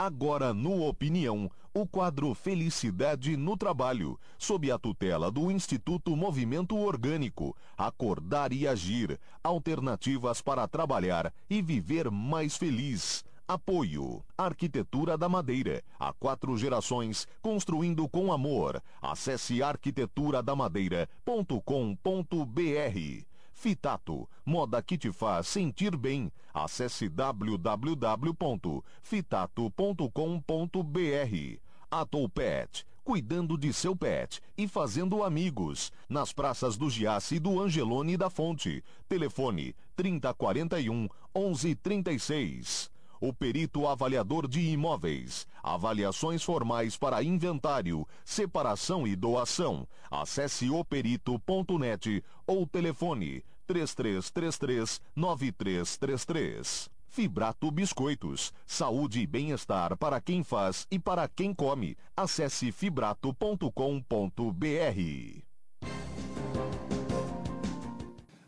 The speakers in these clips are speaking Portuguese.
Agora no Opinião, o quadro Felicidade no Trabalho, sob a tutela do Instituto Movimento Orgânico. Acordar e agir. Alternativas para trabalhar e viver mais feliz. Apoio. Arquitetura da Madeira. Há quatro gerações construindo com amor. Acesse arquiteturaDamadeira.com.br. Fitato, moda que te faz sentir bem. Acesse www.fitato.com.br. Atolpet, cuidando de seu pet e fazendo amigos. Nas praças do Giasse do Angelone da Fonte. Telefone 3041 1136 o perito avaliador de imóveis. Avaliações formais para inventário, separação e doação. Acesse operito.net ou telefone 3333 9333. Fibrato Biscoitos. Saúde e bem-estar para quem faz e para quem come. Acesse fibrato.com.br.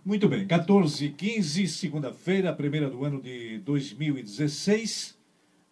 Muito bem, 14 e 15, segunda-feira, primeira do ano de 2016.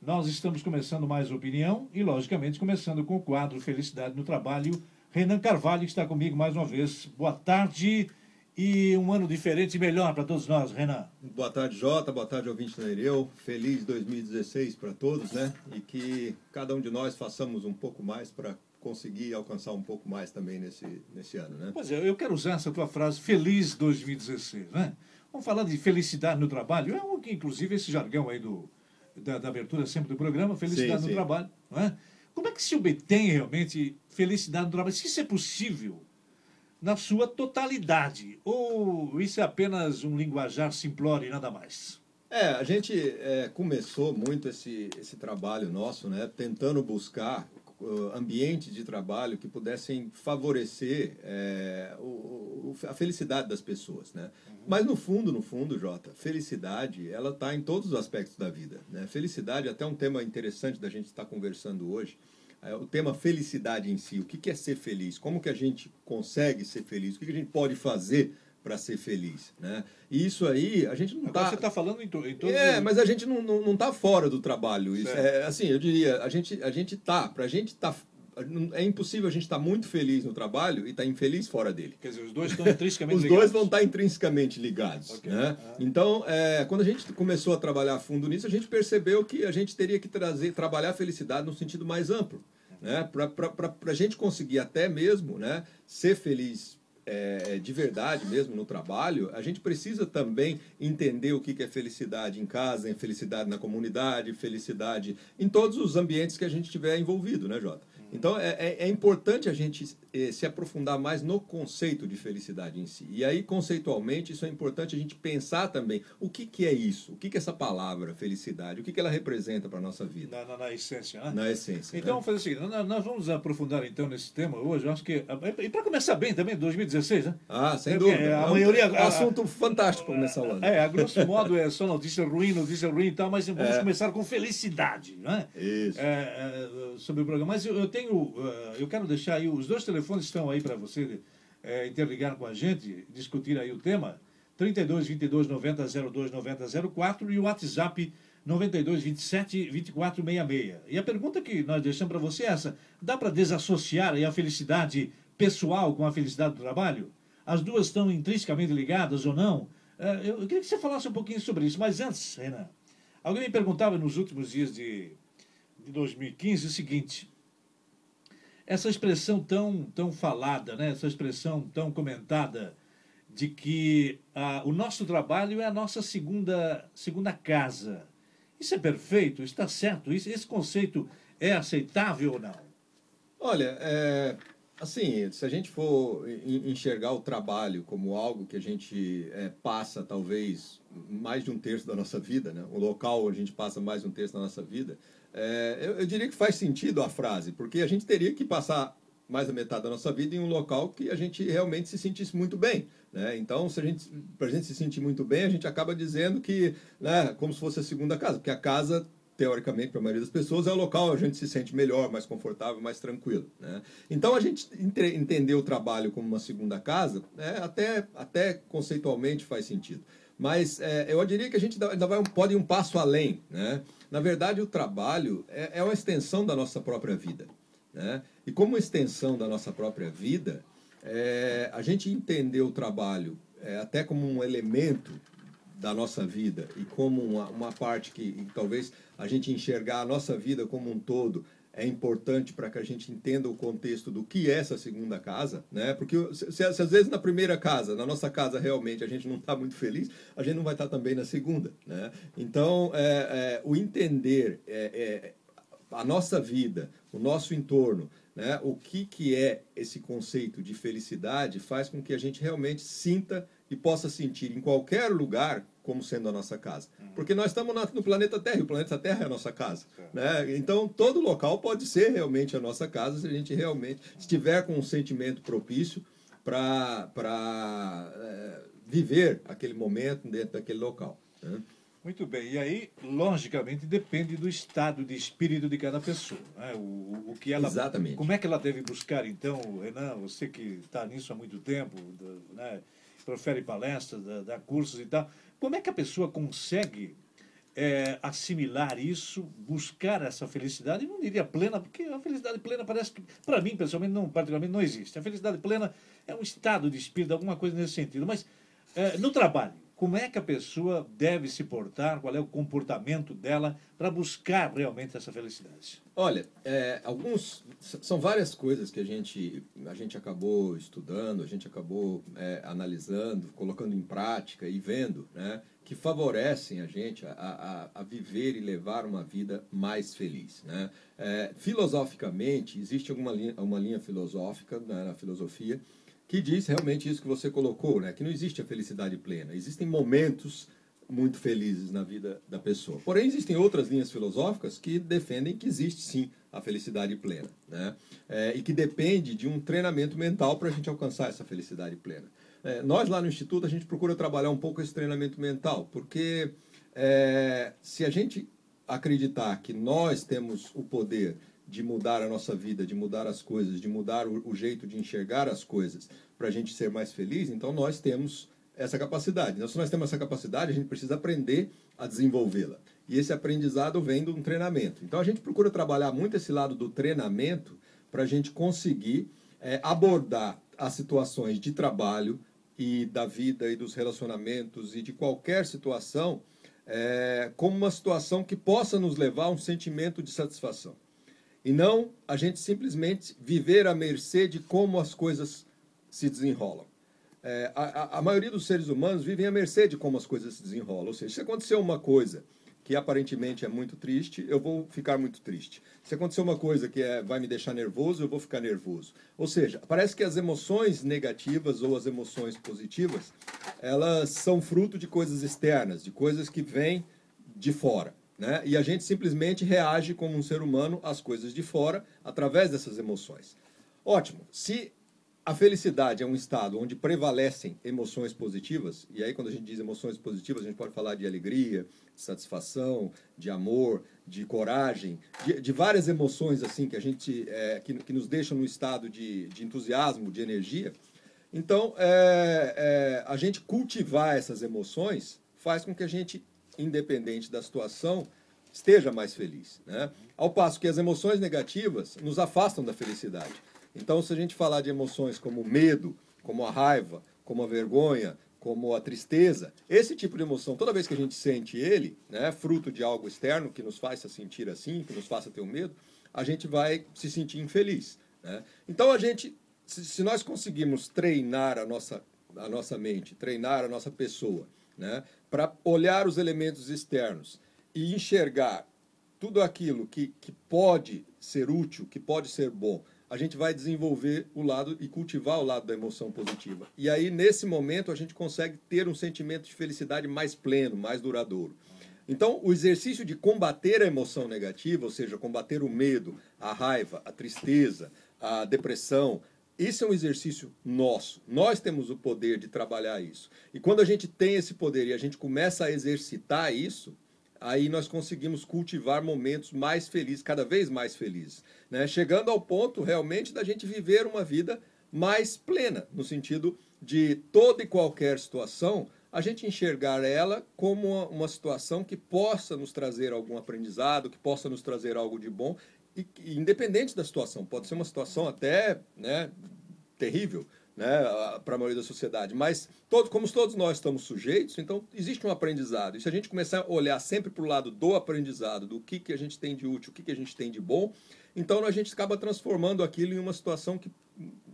Nós estamos começando mais opinião e, logicamente, começando com o quadro Felicidade no Trabalho. Renan Carvalho está comigo mais uma vez. Boa tarde e um ano diferente e melhor para todos nós, Renan. Boa tarde, Jota. Boa tarde, ouvinte da Nereu. Feliz 2016 para todos, né? E que cada um de nós façamos um pouco mais para conseguir alcançar um pouco mais também nesse, nesse ano, né? Pois é, eu quero usar essa tua frase, feliz 2016, né? Vamos falar de felicidade no trabalho, é o que, inclusive, esse jargão aí do, da, da abertura sempre do programa, felicidade sim, no sim. trabalho, não é? Como é que se obtém realmente felicidade no trabalho? Se isso é possível na sua totalidade, ou isso é apenas um linguajar simplório e nada mais? É, a gente é, começou muito esse, esse trabalho nosso, né, tentando buscar uh, ambientes de trabalho que pudessem favorecer é, o, o, a felicidade das pessoas, né? Uhum. Mas no fundo, no fundo, Jota, felicidade, ela está em todos os aspectos da vida, né? Felicidade, até um tema interessante da gente estar tá conversando hoje, é o tema felicidade em si. O que, é ser feliz? Como que a gente consegue ser feliz? O que, a gente pode fazer para ser feliz, né? E isso aí, a gente não está... Você está falando em, to, em todo... É, mas a gente não está não, não tá fora do trabalho. Isso é, assim, eu diria, a gente a gente tá, para a gente tá é impossível a gente estar tá muito feliz no trabalho e estar tá infeliz fora dele. Quer dizer, os dois estão intrinsecamente os ligados. Os dois vão estar tá intrinsecamente ligados. Okay. Né? Ah. Então, é, quando a gente começou a trabalhar a fundo nisso, a gente percebeu que a gente teria que trazer, trabalhar a felicidade no sentido mais amplo. Né? Para a gente conseguir até mesmo né, ser feliz é, é, de verdade mesmo no trabalho, a gente precisa também entender o que é felicidade em casa, em felicidade na comunidade, felicidade em todos os ambientes que a gente tiver envolvido, né, Jota? Então é, é, é, importante a gente eh, se aprofundar mais no conceito de felicidade em si. E aí, conceitualmente, isso é importante a gente pensar também o que, que é isso, o que, que é essa palavra felicidade, o que, que ela representa para a nossa vida. Na, na, na, essência, né? Na essência. Então, né? vamos fazer o seguinte: nós, vós aprofundar então nesse tema hoje. Eu acho que. E para começar bem também, 2016, né? Ah, sem é, dúvida. a é maioria. É um assunto fantástico para começar o ano. É, a grosso modo é só notícia ruim, notícia ruim e tal, mas vamos é. começar com felicidade, né? Isso. É, sobre o programa. Mas eu, eu tenho. Uh, eu quero deixar aí, os dois telefones estão aí para você é, interligar com a gente, discutir aí o tema, 32 22 90 02 90 04 e o WhatsApp 92 27 24 66. E a pergunta que nós deixamos para você é essa, dá para desassociar a felicidade pessoal com a felicidade do trabalho? As duas estão intrinsecamente ligadas ou não? É, eu queria que você falasse um pouquinho sobre isso, mas antes, Renan, alguém me perguntava nos últimos dias de, de 2015 o seguinte, essa expressão tão, tão falada, né? essa expressão tão comentada de que ah, o nosso trabalho é a nossa segunda, segunda casa. Isso é perfeito? Está certo? Isso, esse conceito é aceitável ou não? Olha, é, assim, se a gente for enxergar o trabalho como algo que a gente é, passa talvez mais de um terço da nossa vida, né? o local onde a gente passa mais de um terço da nossa vida, é, eu, eu, diria que faz sentido a frase, porque a gente teria que passar mais da metade da nossa vida em um local que a gente realmente se sentisse muito bem. Né? Então, se a gente, para a gente se sentir muito bem, a gente acaba dizendo que, né, como se fosse a segunda casa, porque a casa teoricamente, para a maioria das pessoas, é o local onde a gente se sente melhor, mais confortável, mais tranquilo. Né? Então, a gente entender o trabalho como uma segunda casa, né, até, até conceitualmente faz sentido. Mas é, eu diria que a gente ainda vai, pode ir um passo além. Né? Na verdade, o trabalho é, é uma extensão da nossa própria vida. Né? E como extensão da nossa própria vida, é, a gente entender o trabalho é, até como um elemento da nossa vida e como uma, uma parte que, talvez a gente enxergar a nossa vida como um todo é importante para que a gente entenda o contexto do que é essa segunda casa, né? Porque se, se, às vezes na primeira casa, na nossa casa realmente a gente não está muito feliz, a gente não vai estar tá também na segunda, né? Então, é, é, o entender é, é, a nossa vida, o nosso entorno, né? O que que é esse conceito de felicidade faz com que a gente realmente sinta e possa sentir em qualquer lugar como sendo a nossa casa. Uhum. Porque nós estamos no planeta Terra, e o planeta Terra é a nossa casa. Né? Então, todo local pode ser realmente a nossa casa se a gente realmente estiver com um sentimento propício para é, viver aquele momento dentro daquele local. Né? Muito bem. E aí, logicamente, depende do estado de espírito de cada pessoa. Né? O, o que ela, Exatamente. Como é que ela deve buscar, então, Renan, você que está nisso há muito tempo, né? Profere palestras, dá, dá cursos e tal como é que a pessoa consegue é, assimilar isso, buscar essa felicidade? Eu não diria plena, porque a felicidade plena parece que, para mim, pessoalmente, não, particularmente, não existe. A felicidade plena é um estado de espírito, alguma coisa nesse sentido. Mas é, no trabalho, como é que a pessoa deve se portar, qual é o comportamento dela para buscar realmente essa felicidade? Olha, é, alguns são várias coisas que a gente a gente acabou estudando, a gente acabou é, analisando, colocando em prática e vendo, né, que favorecem a gente a, a, a viver e levar uma vida mais feliz, né? É, filosoficamente existe alguma linha, uma linha filosófica né, na filosofia que diz realmente isso que você colocou, né? que não existe a felicidade plena. Existem momentos muito felizes na vida da pessoa. Porém, existem outras linhas filosóficas que defendem que existe sim a felicidade plena, né? É, e que depende de um treinamento mental para a gente alcançar essa felicidade plena. É, nós lá no Instituto a gente procura trabalhar um pouco esse treinamento mental, porque é, se a gente acreditar que nós temos o poder de mudar a nossa vida, de mudar as coisas, de mudar o, o jeito de enxergar as coisas para a gente ser mais feliz, então nós temos essa capacidade. Então, se nós temos essa capacidade, a gente precisa aprender a desenvolvê-la. E esse aprendizado vem de um treinamento. Então a gente procura trabalhar muito esse lado do treinamento para a gente conseguir é, abordar as situações de trabalho e da vida e dos relacionamentos e de qualquer situação é, como uma situação que possa nos levar a um sentimento de satisfação. E não a gente simplesmente viver à mercê de como as coisas se desenrolam. É, a, a, maioria dos seres humanos vivem à mercê de como as coisas se desenrolam. Ou seja, se acontecer uma coisa que aparentemente é muito triste, eu vou ficar muito triste. Se acontecer uma coisa que é, vai me deixar nervoso, eu vou ficar nervoso. Ou seja, parece que as emoções negativas ou as emoções positivas, elas são fruto de coisas externas, de coisas que vêm de fora. Né? E a gente simplesmente reage como um ser humano às coisas de fora através dessas emoções. Ótimo. Se a felicidade é um estado onde prevalecem emoções positivas, e aí quando a gente diz emoções positivas, a gente pode falar de alegria, de satisfação, de amor, de coragem, de, de várias emoções assim que a gente é, que, que, nos deixam no estado de, de entusiasmo, de energia. Então, é, é, a gente cultivar essas emoções faz com que a gente independente da situação, esteja mais feliz. Né? Ao passo que as emoções negativas nos afastam da felicidade. Então, se a gente falar de emoções como medo, como a raiva, como a vergonha, como a tristeza, esse tipo de emoção, toda vez que a gente sente ele, né, fruto de algo externo que nos faça sentir assim, que nos faça ter o um medo, a gente vai se sentir infeliz. Né? Então, a gente, se, nós conseguirmos treinar a nossa, a nossa mente, treinar a nossa pessoa, né, para olhar os elementos externos e enxergar tudo aquilo que, que pode ser útil, que pode ser bom, a gente vai desenvolver o lado e cultivar o lado da emoção positiva. E aí, nesse momento, a gente consegue ter um sentimento de felicidade mais pleno, mais duradouro. Então, o exercício de combater a emoção negativa, ou seja, combater o medo, a raiva, a tristeza, a depressão, isso é um exercício nosso. Nós temos o poder de trabalhar isso. E quando a gente tem esse poder e a gente começa a exercitar isso, aí nós conseguimos cultivar momentos mais felizes, cada vez mais felizes. Né? Chegando ao ponto realmente da gente viver uma vida mais plena, no sentido de toda e qualquer situação a gente enxergar ela como uma, uma situação que possa nos trazer algum aprendizado, que possa nos trazer algo de bom, e, independente da situação. Pode ser uma situação até né, terrível, né, para a maioria da sociedade. Mas, todos, como todos nós estamos sujeitos, então existe um aprendizado. E se a gente começar a olhar sempre para o lado do aprendizado, do que, que a gente tem de útil, o que, que a gente tem de bom, então a gente acaba transformando aquilo em uma situação que,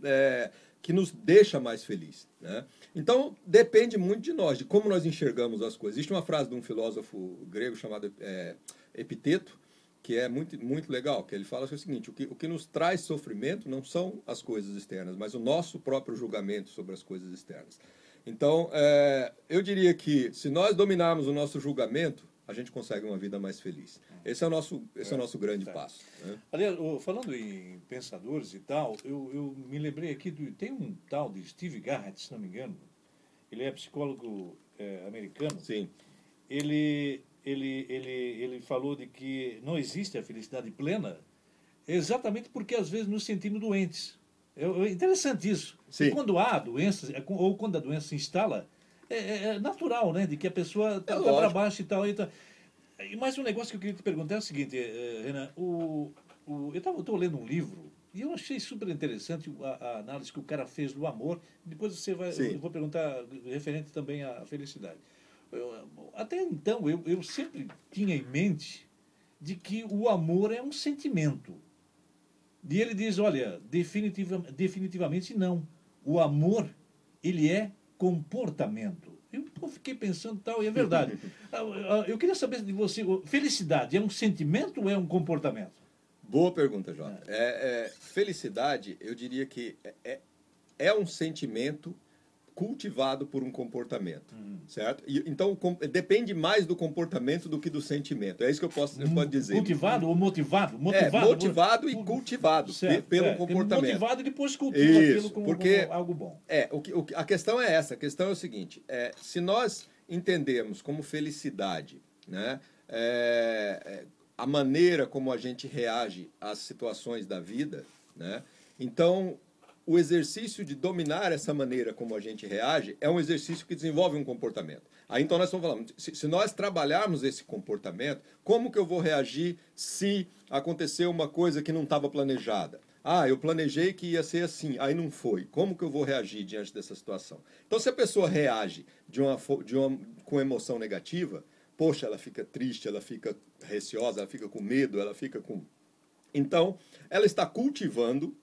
é, que nos deixa mais feliz. Né? Então, depende muito de nós, de como nós enxergamos as coisas. Existe uma frase de um filósofo grego chamado é, Epiteto, que é muito, muito legal, que ele fala o seguinte, o que, o que nos traz sofrimento não são as coisas externas, mas o nosso próprio julgamento sobre as coisas externas. Então, é, eu diria que se nós dominarmos o nosso julgamento, a gente consegue uma vida mais feliz. Esse é o nosso, esse é, é o nosso grande é. passo. Né? Aliás, falando em pensadores e tal, eu, eu me lembrei aqui, do, tem um tal de Steve Garrett, se não me engano, ele é psicólogo é, americano. Sim. Ele ele, ele, ele falou de que não existe a felicidade plena, exatamente porque às vezes nos sentimos doentes. É, é interessante isso. Sim. quando há doenças, é, ou quando a doença se instala, é, é, é natural, né? De que a pessoa está é tá para baixo e tal. E tá. E mais um negócio que eu queria te perguntar é o seguinte, eh, Renan. O, o, eu estou lendo um livro e eu achei super interessante a, a, análise que o cara fez do amor. Depois você vai, eu vou perguntar referente também à felicidade. Eu, até então, eu, eu sempre tinha em mente de que o amor é um sentimento. E ele diz, olha, definitiva, definitivamente não. O amor, ele é comportamento. Eu fiquei pensando tal, e é verdade. Ah, ah, eu queria saber de você, felicidade é um sentimento ou é um comportamento? Boa pergunta, Jota. É. É, é, felicidade, eu diria que é, é, é um sentimento cultivado por um comportamento, hum. certo? E, então com, depende mais do comportamento do que do sentimento. É isso que eu posso, eu posso dizer. Cultivado ou motivado? Motivado, é, motivado e cultivado certo, pelo é, comportamento. Motivado e depois cultiva isso, aquilo como, porque, como algo bom. É, o que, o, a questão é essa. A questão é o seguinte: é, se nós entendermos como felicidade, né? É, é, a maneira como a gente reage às situações da vida, né? Então, o exercício de dominar essa maneira como a gente reage é um exercício que desenvolve um comportamento. Aí então nós estamos falando, se, nós trabalharmos esse comportamento, como que eu vou reagir se acontecer uma coisa que não estava planejada? Ah, eu planejei que ia ser assim, aí não foi. Como que eu vou reagir diante dessa situação? Então, se a pessoa reage de uma, de uma, com emoção negativa, poxa, ela fica triste, ela fica receosa, ela fica com medo, ela fica com. Então, ela está cultivando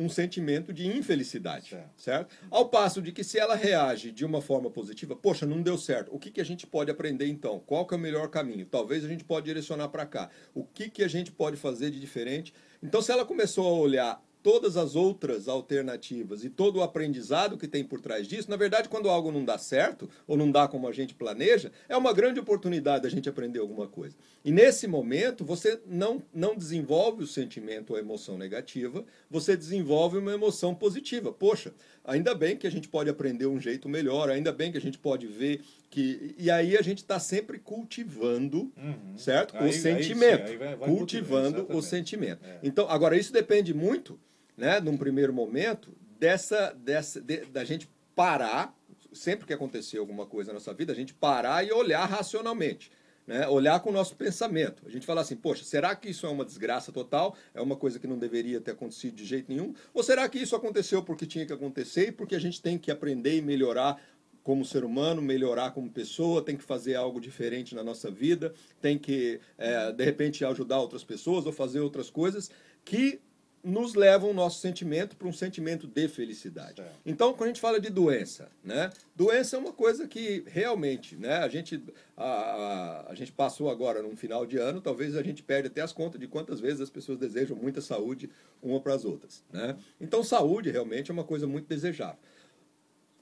um sentimento de infelicidade, certo. certo. Ao passo de que se ela reage de uma forma positiva, poxa, não deu certo, o que, que a gente pode aprender então? Qual que é o melhor caminho? Talvez a gente pode direcionar para cá. O que, que a gente pode fazer de diferente? Então, se ela começou a olhar todas as outras alternativas e todo o aprendizado que tem por trás disso, na verdade, quando algo não dá certo, ou não dá como a gente planeja, é uma grande oportunidade da gente aprender alguma coisa. E nesse momento, você não, não desenvolve o sentimento ou a emoção negativa, você desenvolve uma emoção positiva. Poxa, ainda bem que a gente pode aprender um jeito melhor, ainda bem que a gente pode ver que. E aí a gente está sempre cultivando, uhum. certo? Aí, o sentimento. Aí, sim, vai, vai cultivando o sentimento. É. Então, agora, isso depende muito né, num primeiro momento, dessa, dessa de, da gente parar, sempre que acontecer alguma coisa na nossa vida, a gente parar e olhar racionalmente. Né, olhar com o nosso pensamento. A gente fala assim, poxa, será que isso é uma desgraça total? É uma coisa que não deveria ter acontecido de jeito nenhum? Ou será que isso aconteceu porque tinha que acontecer e porque a gente tem que aprender e melhorar como ser humano, melhorar como pessoa, tem que fazer algo diferente na nossa vida, tem que, é, de repente, ajudar outras pessoas ou fazer outras coisas que nos levam o nosso sentimento para um sentimento de felicidade. Certo. Então, quando a gente fala de doença, né? Doença é uma coisa que realmente, né? A gente, a, a, a gente passou agora num final de ano, talvez a gente perde até as contas de quantas vezes as pessoas desejam muita saúde uma para as outras, né? Então, saúde realmente é uma coisa muito desejável.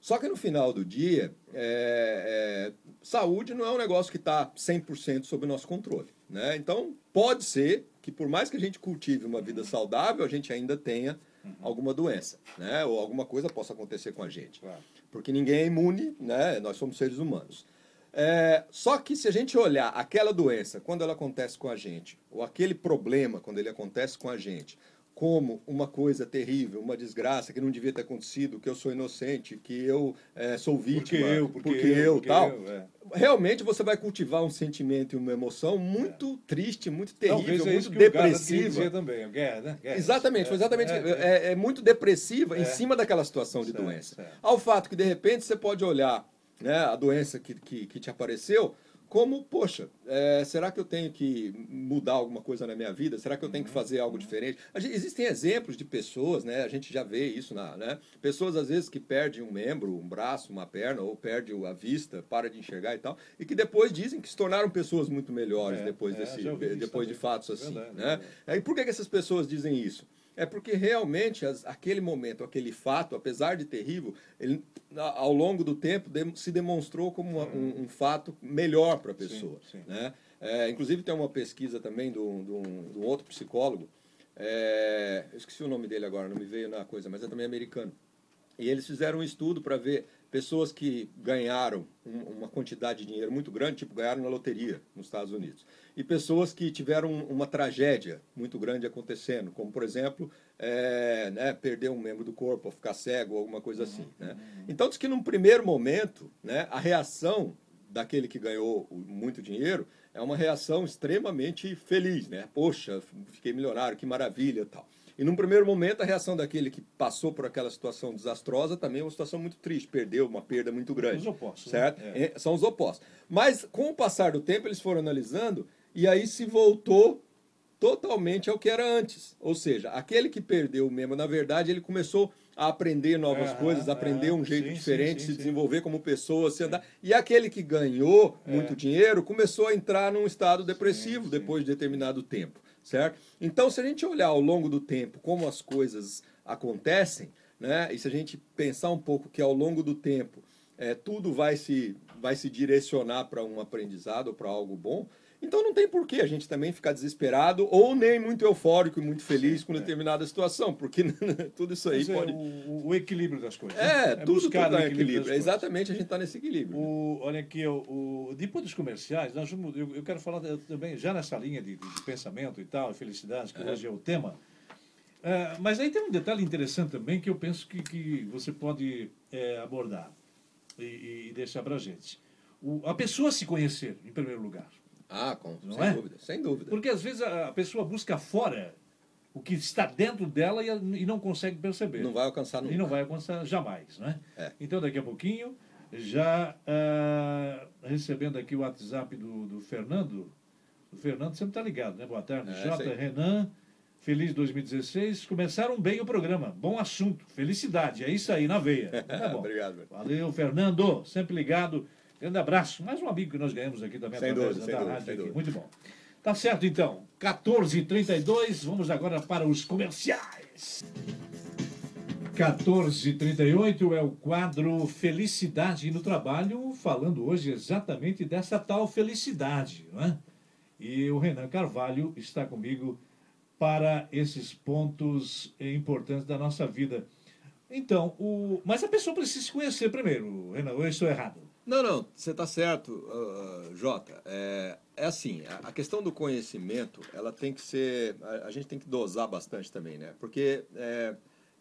Só que no final do dia, é, é, saúde não é um negócio que está 100% sob nosso controle. Né? Então, pode ser que por mais que a gente cultive uma vida saudável, a gente ainda tenha alguma doença, né? Ou alguma coisa possa acontecer com a gente. Porque ninguém é imune, né? Nós somos seres humanos. É, só que se a gente olhar aquela doença quando ela acontece com a gente, ou aquele problema quando ele acontece com a gente, como uma coisa terrível, uma desgraça que não devia ter acontecido, que eu sou inocente, que eu é, sou vítima, porque eu, porque, porque eu, porque tal. eu, é. Realmente você vai cultivar um sentimento e uma emoção muito triste, muito terrível, Talvez é muito queria depressiva. também. Guerra, né? Guerra. Exatamente, foi exatamente. É, É, é, é muito depressiva em É. cima daquela situação de Certo, doença. certo. Ao fato que, de repente, você pode olhar né, a doença que, que, que te apareceu como, poxa, é, será que eu tenho que mudar alguma coisa na minha vida? Será que eu tenho que fazer algo diferente? Gente- existem exemplos de pessoas, né? A gente já vê isso na, né? Pessoas às vezes que perdem um membro, um braço, uma perna, ou perdem a vista, para de enxergar e tal, e que depois dizem que se tornaram pessoas muito melhores É, depois é, desse, depois de fatos assim, Verdade, né? verdade. E por que, que essas pessoas dizem isso? É porque realmente as- aquele momento, aquele fato, apesar de terrível, ele, ao longo do tempo dem- se demonstrou como uma- um, um fato melhor para a pessoa. sim. Né? É, inclusive tem uma pesquisa também de um, de um- de um outro psicólogo, é, eu esqueci o nome dele agora, não me veio na coisa, mas é também americano. E eles fizeram um estudo para ver pessoas que ganharam um- uma quantidade de dinheiro muito grande, tipo ganharam na loteria nos Estados Unidos, e pessoas que tiveram uma tragédia muito grande acontecendo, como por exemplo, é, né, perder um membro do corpo, ou ficar cego, ou alguma coisa assim. Né? Então diz que num primeiro momento, né, a reação daquele que ganhou muito dinheiro é uma reação extremamente feliz, né? Poxa, fiquei milionário, que maravilha, tal. E num primeiro momento a reação daquele que passou por aquela situação desastrosa também é uma situação muito triste, perdeu uma perda muito grande. Os opostos, certo? né? É, São os opostos. Mas com o passar do tempo eles foram analisando e aí se voltou totalmente ao que era antes. Ou seja, aquele que perdeu o membro, na verdade, ele começou a aprender novas Aham, coisas, a aprender um jeito sim, diferente, sim, se sim, desenvolver como pessoa, se andar. E aquele que ganhou É. muito dinheiro começou a entrar num estado depressivo depois de determinado tempo, certo? Então, se a gente olhar ao longo do tempo como as coisas acontecem, né? E se a gente pensar um pouco que ao longo do tempo é, tudo vai se, vai se direcionar para um aprendizado ou para algo bom, então não tem por que a gente também ficar desesperado ou nem muito eufórico e muito feliz com determinada situação, porque tudo isso aí Mas é pode. o, o equilíbrio das coisas. É, né? tudo, buscar tudo o é equilíbrio. coisas. Exatamente, a gente está nesse equilíbrio. né? O, olha aqui, o, o- depois dos comerciais, nós eu, eu quero falar também, já nessa linha de, de pensamento e tal, felicidade, que hoje é o tema. Ah, mas aí tem um detalhe interessante também que eu penso que, que você pode é, abordar e, e deixar para a gente. O, a pessoa se conhecer, em primeiro lugar. Ah, com, Não sem é? dúvida, sem dúvida. Porque às vezes a, a pessoa busca fora o que está dentro dela e, e não consegue perceber. Não vai alcançar nunca. E não vai alcançar jamais, né? É. Então, daqui a pouquinho, já ah, recebendo aqui o WhatsApp do, do Fernando. O Fernando sempre está ligado, né? Boa tarde. É, J. sei. Renan, feliz 2016. Começaram bem o programa. Bom assunto. Felicidade. É isso aí, na veia. Tá bom. Obrigado. Valeu, Fernando. Sempre ligado. Grande abraço. Mais um amigo que nós ganhamos aqui também Sem através dúvida, da dúvida, rádio. aqui. Muito bom. Tá certo, então. 14h32. Vamos agora para os comerciais. 1438 é o quadro Felicidade no Trabalho, falando hoje exatamente dessa tal felicidade, não é? E o Renan Carvalho está comigo para esses pontos importantes da nossa vida. Então, o... mas a pessoa precisa se conhecer primeiro, Renan, ou eu estou errado? Não, não, você está certo, ah, Jota. É, é assim, a, a questão do conhecimento, ela tem que ser. A, a gente tem que dosar bastante também, né? Porque é,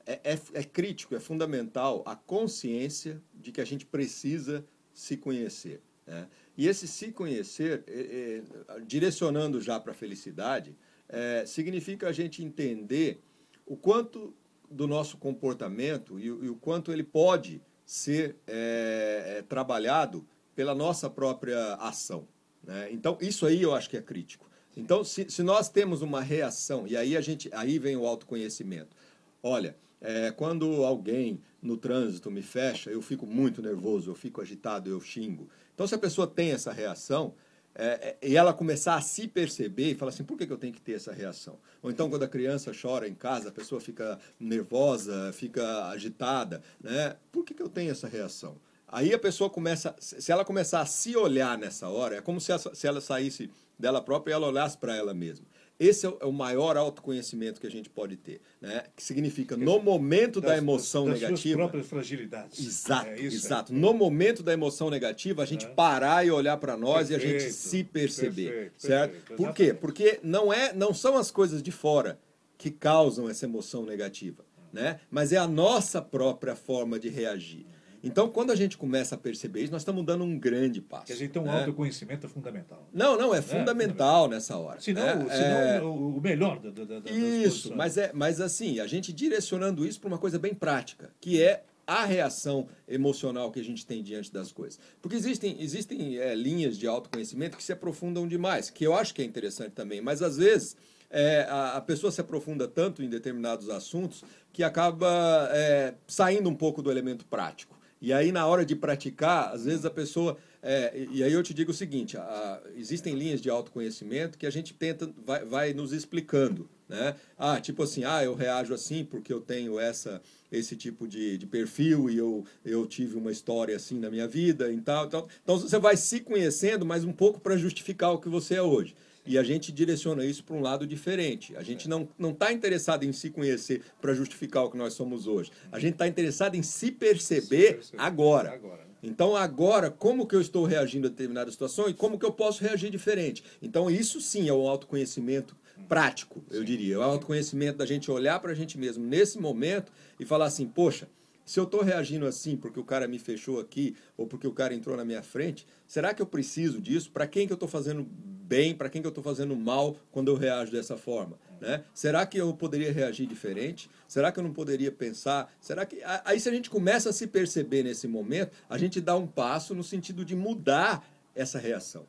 é, é- é crítico, é fundamental a consciência de que a gente precisa se conhecer. Né? E esse se conhecer, é, direcionando já para a felicidade, é, significa a gente entender o quanto do nosso comportamento e, e o quanto ele pode ser é, é, trabalhado pela nossa própria ação. né? Então, isso aí eu acho que é crítico. Então, se, se nós temos uma reação, e aí, a gente, aí vem o autoconhecimento. Olha, é, quando alguém no trânsito me fecha, eu fico muito nervoso, eu fico agitado, eu xingo. Então, se a pessoa tem essa reação, é, é, e ela começar a se perceber e falar assim, por que, que eu tenho que ter essa reação? Ou então, quando a criança chora em casa, a pessoa fica nervosa, fica agitada, né? Por que, que eu tenho essa reação? Aí a pessoa começa, se ela começar a se olhar nessa hora, é como se ela, se ela saísse dela própria e ela olhasse para ela mesma. Esse é o- é o maior autoconhecimento que a gente pode ter, né? Que significa, no momento da Das- emoção das suas negativa... próprias fragilidades. Exato, É exato. No momento da emoção negativa, a gente É. parar e olhar para nós e a gente Perfeito, se perceber, perfeito, certo? perfeito, Por quê? Porque não é, não são as coisas de fora que causam essa emoção negativa, né? Mas é a nossa própria forma de reagir. Então, quando a gente começa a perceber isso, nós estamos dando um grande passo. Quer dizer, então né? o autoconhecimento é fundamental. Não, não, é, é fundamental nessa hora. Senão, é, senão é... o melhor da, da, da Isso, mas, é, mas assim, a gente direcionando isso para uma coisa bem prática, que é a reação emocional que a gente tem diante das coisas. Porque existem, existem é, linhas de autoconhecimento que se aprofundam demais, que eu acho que é interessante também, mas às vezes é, a, a, pessoa se aprofunda tanto em determinados assuntos que acaba é, saindo um pouco do elemento prático. E aí, na hora de praticar, às vezes a pessoa. É, e aí eu te digo o seguinte: a, existem linhas de autoconhecimento que a gente tenta, vai, vai nos explicando. Né? Ah, tipo assim, ah, eu reajo assim porque eu tenho essa, esse tipo de, de perfil e eu, eu tive uma história assim na minha vida e tal, tal. Então você vai se conhecendo, mas um pouco para justificar o que você é hoje. E a gente direciona isso para um lado diferente. A gente não está interessado em se conhecer para justificar o que nós somos hoje. A gente está interessado em se perceber, se perceber agora. agora né? Então, agora, como que eu estou reagindo a determinada situação e como que eu posso reagir diferente? Então, isso sim é o autoconhecimento prático, eu diria. É o autoconhecimento da gente olhar para a gente mesmo nesse momento e falar assim, poxa, se eu estou reagindo assim porque o cara me fechou aqui ou porque o cara entrou na minha frente, será que eu preciso disso? Para quem que eu estou fazendo bem, para quem que eu estou fazendo mal quando eu reajo dessa forma? Né? Será que eu poderia reagir diferente? Será que eu não poderia pensar? Será que aí se a gente começa a se perceber nesse momento, a gente dá um passo no sentido de mudar essa reação.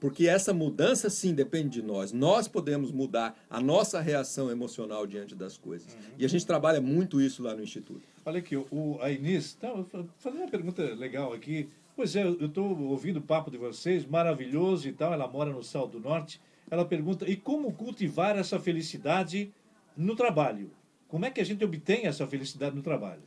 Porque essa mudança, sim, depende de nós. Nós podemos mudar a nossa reação emocional diante das coisas. Uhum. E a gente trabalha muito isso lá no Instituto. Olha aqui, o, a Inês, tá, fazendo uma pergunta legal aqui. Pois é, eu estou ouvindo o papo de vocês, maravilhoso e tal. Ela mora no Sal do Norte. Ela pergunta: e como cultivar essa felicidade no trabalho? Como é que a gente obtém essa felicidade no trabalho?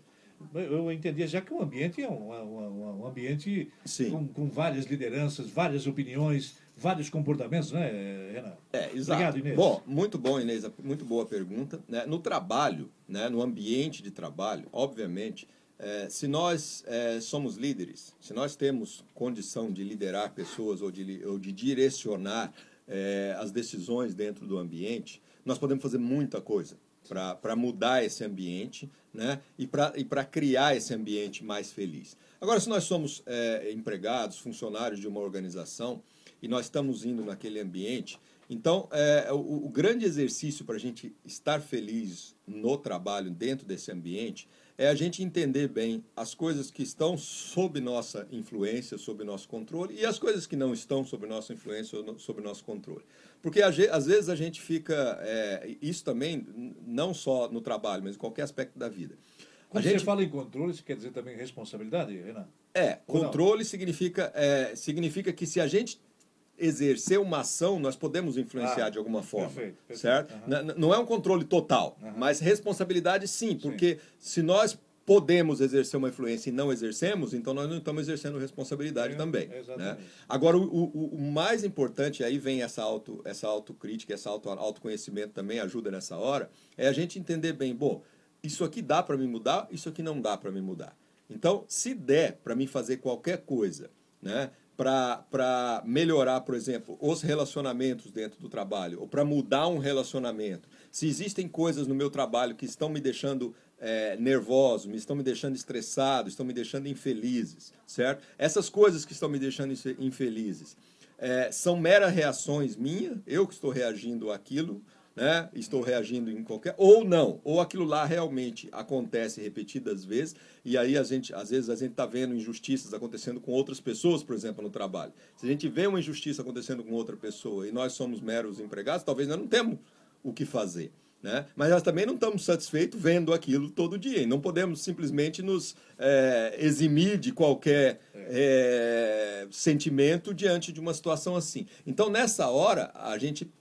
Eu entendia já que o ambiente é um, um, um ambiente com, com, várias lideranças, várias opiniões, vários comportamentos, né, Renan? É, exato. Obrigado, Inês. Bom, muito bom, Inês. Muito boa pergunta. Né? No trabalho, né, no ambiente de trabalho, obviamente, é, se nós é, somos líderes, se nós temos condição de liderar pessoas ou de, ou de direcionar é, as decisões dentro do ambiente, nós podemos fazer muita coisa para mudar esse ambiente né? e para criar esse ambiente mais feliz. Agora, se nós somos é, empregados, funcionários de uma organização e nós estamos indo naquele ambiente, então é, o, o grande exercício para a gente estar feliz no trabalho, dentro desse ambiente, é a gente entender bem as coisas que estão sob nossa influência, sob nosso controle, e as coisas que não estão sob nossa influência ou sob nosso controle. Porque às vezes a gente fica. É, isso também, não só no trabalho, mas em qualquer aspecto da vida. Quando a gente... você fala em controle, isso quer dizer também responsabilidade, Renan? É, controle significa, é, significa que se a gente exercer uma ação, nós podemos influenciar ah, de alguma forma. Perfeito, perfeito. Certo? Uhum. Não é um controle total, uhum. mas responsabilidade sim, porque sim. se nós podemos exercer uma influência e não exercemos, então nós não estamos exercendo responsabilidade é, também. Né? Agora, o, o, o, mais importante, aí vem essa, auto, essa autocrítica, esse auto, autoconhecimento também ajuda nessa hora, é a gente entender bem, bom, isso aqui dá para me mudar, isso aqui não dá para me mudar. Então, se der para mim fazer qualquer coisa, né, para melhorar, por exemplo, os relacionamentos dentro do trabalho, ou para mudar um relacionamento. Se existem coisas no meu trabalho que estão me deixando é, nervoso, me estão me deixando estressado, estão me deixando infelizes, certo? Essas coisas que estão me deixando infelizes é, são meras reações minhas, eu que estou reagindo àquilo, né? Estou reagindo em qualquer ou não, ou aquilo lá realmente acontece repetidas vezes e aí a gente, às vezes a gente está vendo injustiças acontecendo com outras pessoas, por exemplo, no trabalho. Se a gente vê uma injustiça acontecendo com outra pessoa e nós somos meros empregados, talvez nós não temos o que fazer. Né? Mas nós também não estamos satisfeitos vendo aquilo todo dia. E não podemos simplesmente nos é, eximir de qualquer é, sentimento diante de uma situação assim. Então, nessa hora, a gente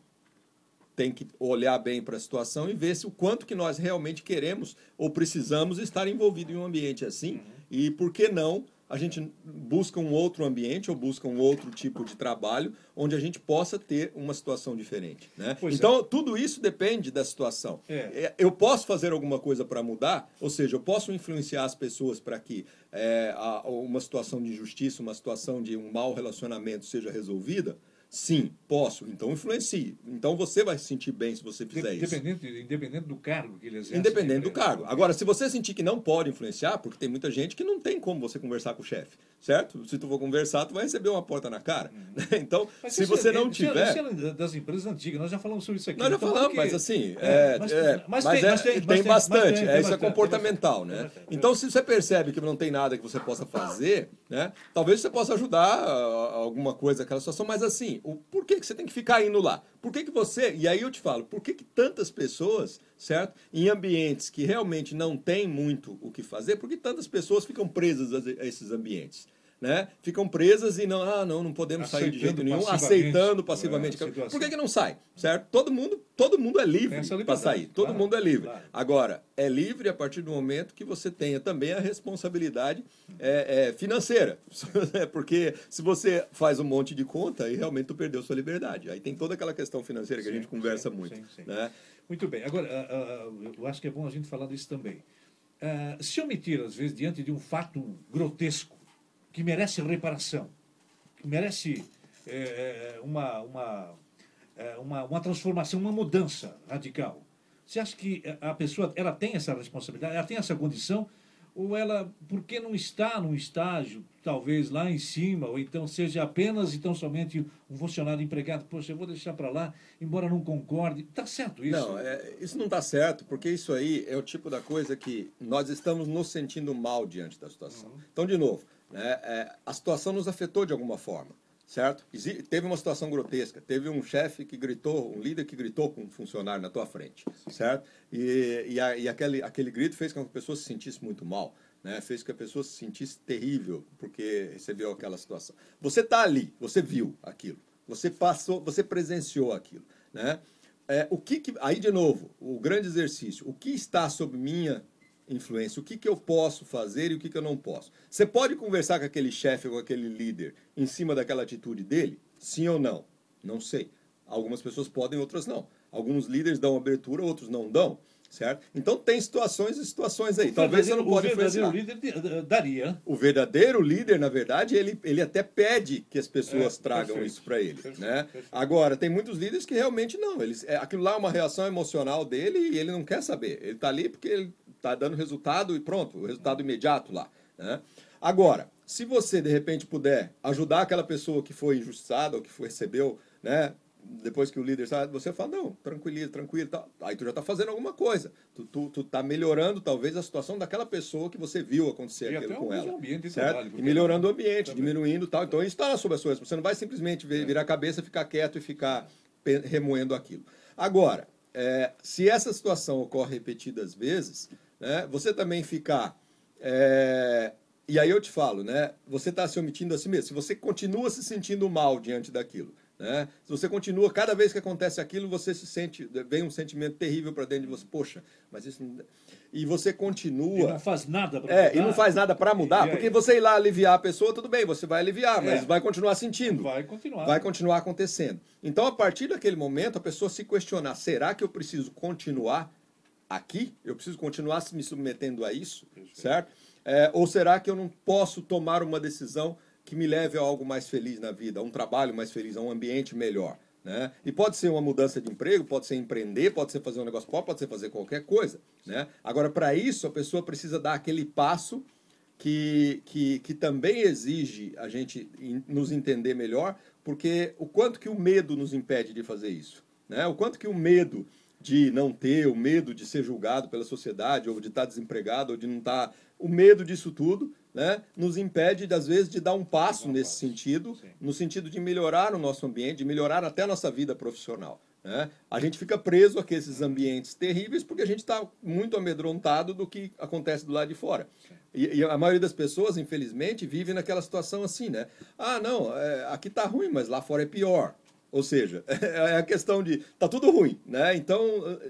tem que olhar bem para a situação e ver se o quanto que nós realmente queremos ou precisamos estar envolvido em um ambiente assim uhum. e por que não a gente busca um outro ambiente ou busca um outro tipo de trabalho onde a gente possa ter uma situação diferente. Né? então, é. tudo isso depende da situação. É. é eu posso fazer alguma coisa para mudar, ou seja, eu posso influenciar as pessoas para que é, uma situação de injustiça, uma situação de um mau relacionamento seja resolvida, Sim, posso. Então influencie. Então você vai se sentir bem se você fizer independente, isso. Independente do cargo que ele exerce. Independente do cargo. Agora, se você sentir que não pode influenciar, porque tem muita gente que não tem como você conversar com o chefe, certo? Se tu for conversar, tu vai receber uma porta na cara. Uhum. Então, mas se você é, não tiver... Isso é das empresas antigas, nós já falamos sobre isso aqui. Nós já então, falamos, mas assim, é, é, mas, é, mas, tem, mas, tem, tem bastante. Tem, isso é comportamental, né? Então, se você percebe que não tem nada que você possa fazer, né? Talvez você possa ajudar alguma coisa naquela situação, mas assim, o, por que, que você tem que ficar indo lá? Por que, que você. E aí eu te falo, por que, que tantas pessoas, certo? Em ambientes que realmente não tem muito o que fazer, por que tantas pessoas ficam presas a esses ambientes? Né? Ficam presas e não, ah, não, não podemos aceitando sair de jeito nenhum, aceitando passivamente. É, Por que, que não sai? Certo? Todo mundo, todo mundo é livre para sair. Todo claro, mundo é livre. Claro. Agora, é livre a partir do momento que você tenha também a responsabilidade é, é, financeira. Porque se você faz um monte de conta, aí realmente tu perdeu sua liberdade. Aí tem toda aquela questão financeira que sim, a gente conversa sim, muito. Sim, né? Muito bem. Agora, uh, uh, eu acho que é bom a gente falar disso também. Se omitir, às vezes, diante de um fato grotesco, que merece reparação, que merece é, uma, uma, é, uma, uma transformação, uma mudança radical. Você acha que a pessoa ela tem essa responsabilidade, ela tem essa condição, ou ela, por que não está num estágio, talvez lá em cima, ou então seja apenas e tão somente um funcionário empregado, poxa, eu vou deixar para lá, embora não concorde. Está certo isso? Não, é, isso não está certo, porque isso aí é o tipo da coisa que nós estamos nos sentindo mal diante da situação. Uhum. Então, de novo, né, é, a situação nos afetou de alguma forma, certo? Teve uma situação grotesca, teve um chefe que gritou, um líder que gritou com um funcionário na tua frente, certo? E, e, a, e aquele, aquele grito fez com que a pessoa se sentisse muito mal. Né, fez com que a pessoa se sentisse terrível porque recebeu aquela situação. Você está ali, você viu aquilo, você passou, você presenciou aquilo, né? É, o que, que aí de novo o grande exercício, o que está sob minha influência, o que, que eu posso fazer e o que, que eu não posso. Você pode conversar com aquele chefe ou com aquele líder em cima daquela atitude dele? Sim ou não? Não sei. Algumas pessoas podem, outras não. Alguns líderes dão abertura, outros não dão. Certo? Então tem situações e situações aí. Talvez você não pode O verdadeiro líder daria. O verdadeiro líder, na verdade, ele, ele até pede que as pessoas é, tragam perfeito, isso para ele. Perfeito, né? Perfeito. Agora, tem muitos líderes que realmente não. Eles, é, aquilo lá é uma reação emocional dele e ele não quer saber. Ele está ali porque ele está dando resultado e pronto, o resultado imediato lá. Né? Agora, se você de repente puder ajudar aquela pessoa que foi injustiçada ou que foi, recebeu, né, depois que o líder sabe, você fala, não, tranquilo, tranquilo, tá. aí tu já está fazendo alguma coisa. Tu, tu, tu tá melhorando talvez a situação daquela pessoa que você viu acontecer e aquilo com ela. Ambiente certo? Trabalho, e melhorando o ambiente, também. diminuindo tal. Então isso está sobre as suas. Você não vai simplesmente virar a cabeça, ficar quieto e ficar remoendo aquilo. Agora, é, se essa situação ocorre repetidas vezes, né, você também ficar. É, e aí eu te falo, né? Você está se omitindo a si mesmo. Se você continua se sentindo mal diante daquilo, né? Se você continua, cada vez que acontece aquilo, você se sente, vem um sentimento terrível para dentro de você. Poxa, mas isso não... E você continua. E não faz nada para é, mudar. E não faz nada para mudar, porque você ir lá aliviar a pessoa, tudo bem, você vai aliviar, mas é. vai continuar sentindo. Vai continuar. Vai continuar acontecendo. Então, a partir daquele momento, a pessoa se questionar: será que eu preciso continuar aqui? Eu preciso continuar me submetendo a isso, certo? É, ou será que eu não posso tomar uma decisão que me leve a algo mais feliz na vida, a um trabalho mais feliz, a um ambiente melhor? Né? E pode ser uma mudança de emprego, pode ser empreender, pode ser fazer um negócio próprio, pode ser fazer qualquer coisa. Né? Agora, para isso, a pessoa precisa dar aquele passo que, que, que também exige a gente nos entender melhor, porque o quanto que o medo nos impede de fazer isso. Né? O quanto que o medo de não ter, o medo de ser julgado pela sociedade, ou de estar desempregado, ou de não estar. O medo disso tudo né, nos impede, às vezes, de dar um passo nesse sentido, no sentido de melhorar o nosso ambiente, de melhorar até a nossa vida profissional. Né? A gente fica preso a esses ambientes terríveis porque a gente está muito amedrontado do que acontece do lado de fora. E, e, a maioria das pessoas, infelizmente, vive naquela situação assim, né? Ah, não, é, aqui está ruim, mas lá fora é pior. Ou seja, é a questão de tá tudo ruim, né? Então,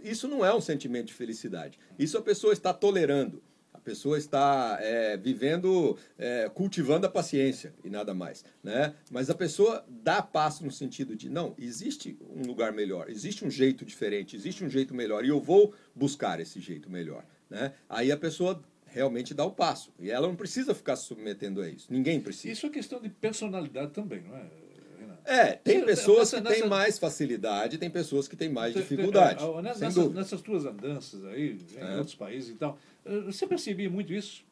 isso não é um sentimento de felicidade. Isso a pessoa está tolerando. A pessoa está é, vivendo, é, cultivando a paciência e nada mais, né? Mas a pessoa dá passo no sentido de não, existe um lugar melhor, existe um jeito diferente, existe um jeito melhor e eu vou buscar esse jeito melhor, né? Aí a pessoa realmente dá o passo e ela não precisa ficar se submetendo a isso. Ninguém precisa. Isso é questão de personalidade também, não é? É, tem pessoas que têm mais facilidade, tem pessoas que têm mais dificuldade. Nessas, nessas tuas andanças aí, em é. outros países e tal, você percebia muito isso?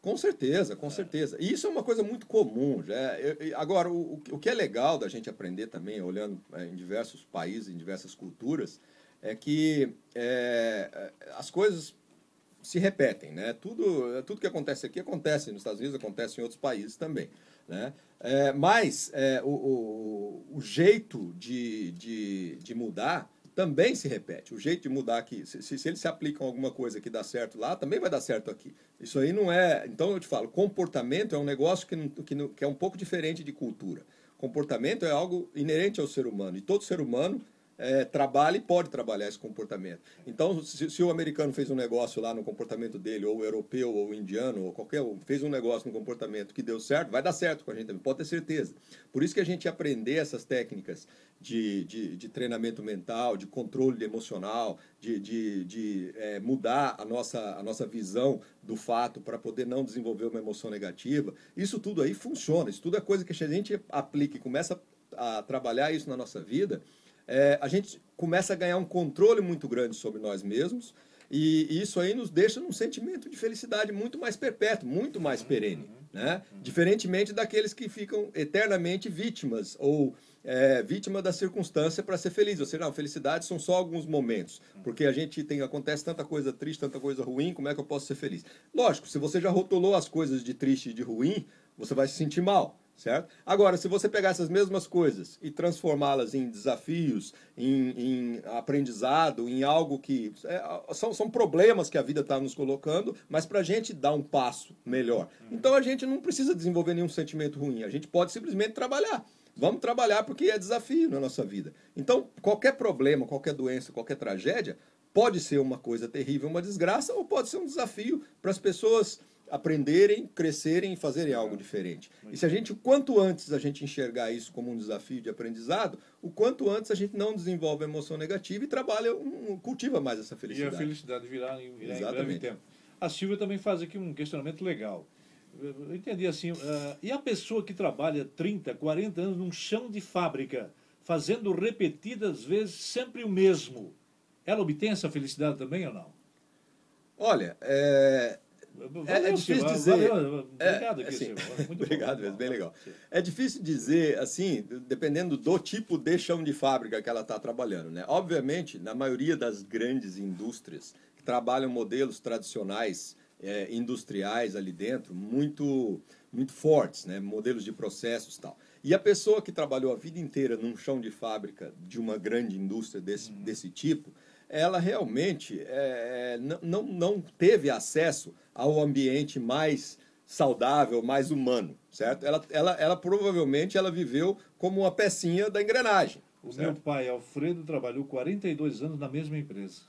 Com certeza, com certeza. E isso é uma coisa muito comum. Já. Agora, o, o que é legal da gente aprender também, olhando é, em diversos países, em diversas culturas, é que é, as coisas se repetem, né? Tudo, tudo que acontece aqui acontece nos Estados Unidos, acontece em outros países também, né? É, mas é, o, o, o, jeito de, de, de mudar também se repete. O jeito de mudar aqui, se, se eles se aplicam alguma coisa que dá certo lá, também vai dar certo aqui. Isso aí não é. Então eu te falo, comportamento é um negócio que, que, que é um pouco diferente de cultura. Comportamento é algo inerente ao ser humano. E todo ser humano é, trabalha e pode trabalhar esse comportamento. Então, se, se, o americano fez um negócio lá no comportamento dele, ou o europeu, ou o indiano, ou qualquer um, fez um negócio no comportamento que deu certo, vai dar certo com a gente também, pode ter certeza. Por isso que a gente aprender essas técnicas de, de, de treinamento mental, de controle emocional, de, de, de é, mudar a nossa, a nossa visão do fato para poder não desenvolver uma emoção negativa, isso tudo aí funciona, isso tudo é coisa que a gente aplica e começa a trabalhar isso na nossa vida, é, a gente começa a ganhar um controle muito grande sobre nós mesmos e isso aí nos deixa num sentimento de felicidade muito mais perpétuo, muito mais perene. Né? Diferentemente daqueles que ficam eternamente vítimas ou é, vítima da circunstância para ser feliz. Ou seja, não, felicidade são só alguns momentos, porque a gente tem acontece tanta coisa triste, tanta coisa ruim, como é que eu posso ser feliz? Lógico, se você já rotulou as coisas de triste e de ruim, você vai se sentir mal certo? Agora, se você pegar essas mesmas coisas e transformá-las em desafios, em, em, aprendizado, em algo que é, são, são problemas que a vida está nos colocando, mas para a gente dar um passo melhor. Então a gente não precisa desenvolver nenhum sentimento ruim, a gente pode simplesmente trabalhar. Vamos trabalhar porque é desafio na nossa vida. Então, qualquer problema, qualquer doença, qualquer tragédia pode ser uma coisa terrível, uma desgraça, ou pode ser um desafio para as pessoas aprenderem, crescerem e fazerem algo diferente. E se a gente, o quanto antes a gente enxergar isso como um desafio de aprendizado, o quanto antes a gente não desenvolve emoção negativa e trabalha, um, cultiva mais essa felicidade. E a felicidade virá em, virá em breve tempo. A Silvia também faz aqui um questionamento legal. Eu entendi assim, uh, e a pessoa que trabalha 30, 40 anos num chão de fábrica, fazendo repetidas vezes sempre o mesmo, ela obtém essa felicidade também ou não? Olha, é, é, é, difícil dizer. Valeu, obrigado, é, assim, Muito obrigado mesmo, bem legal. É difícil dizer, assim, dependendo do tipo de chão de fábrica que ela está trabalhando. Né? Obviamente, na maioria das grandes indústrias que trabalham modelos tradicionais é, industriais ali dentro, muito, muito fortes, né? modelos de processos e tal. E a pessoa que trabalhou a vida inteira num chão de fábrica de uma grande indústria desse, hum. desse tipo, ela realmente é, não, não teve acesso ao ambiente mais saudável, mais humano, certo? Ela, ela, ela provavelmente ela viveu como uma pecinha da engrenagem. O certo? meu pai, Alfredo, trabalhou 42 anos na mesma empresa.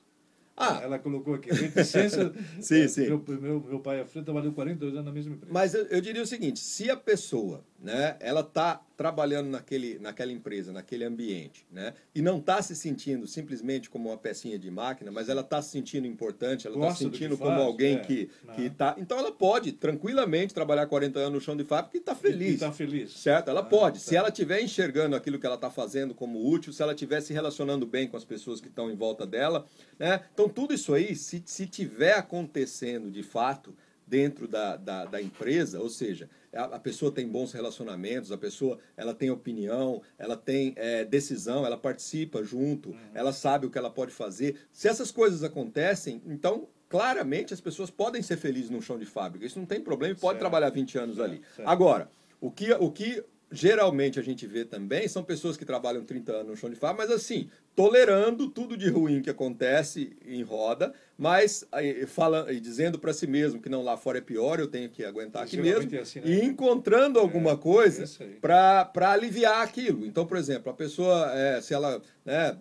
Ah. Ela colocou aqui, reticência. sim, sim. Meu, meu, meu pai, Alfredo, trabalhou 42 anos na mesma empresa. Mas eu, eu diria o seguinte: se a pessoa, né, ela está trabalhando naquele, naquela empresa, naquele ambiente, né? E não está se sentindo simplesmente como uma pecinha de máquina, mas ela está se sentindo importante, ela está se sentindo como faz, alguém é. que está. Então ela pode tranquilamente trabalhar 40 anos no chão de fábrica e está feliz. está feliz. Certo? Ela ah, pode. Se ela estiver enxergando aquilo que ela está fazendo como útil, se ela estiver se relacionando bem com as pessoas que estão em volta dela, né? Então tudo isso aí, se, se tiver acontecendo de fato dentro da, da, da empresa, ou seja, a, a, pessoa tem bons relacionamentos, a pessoa ela tem opinião, ela tem é, decisão, ela participa junto, uhum. ela sabe o que ela pode fazer. Se essas coisas acontecem, então claramente as pessoas podem ser felizes no chão de fábrica. Isso não tem problema e pode certo. trabalhar 20 anos certo. ali. Certo. Agora, o que, o que geralmente a gente vê também são pessoas que trabalham 30 anos no chão de fábrica, mas assim, tolerando tudo de ruim que acontece em roda, mas fala, e dizendo para si mesmo que não lá fora é pior, eu tenho que aguentar aqui mesmo, é assim, né? e encontrando alguma é, coisa é para aliviar aquilo. Então, por exemplo, a pessoa, é, se ela né,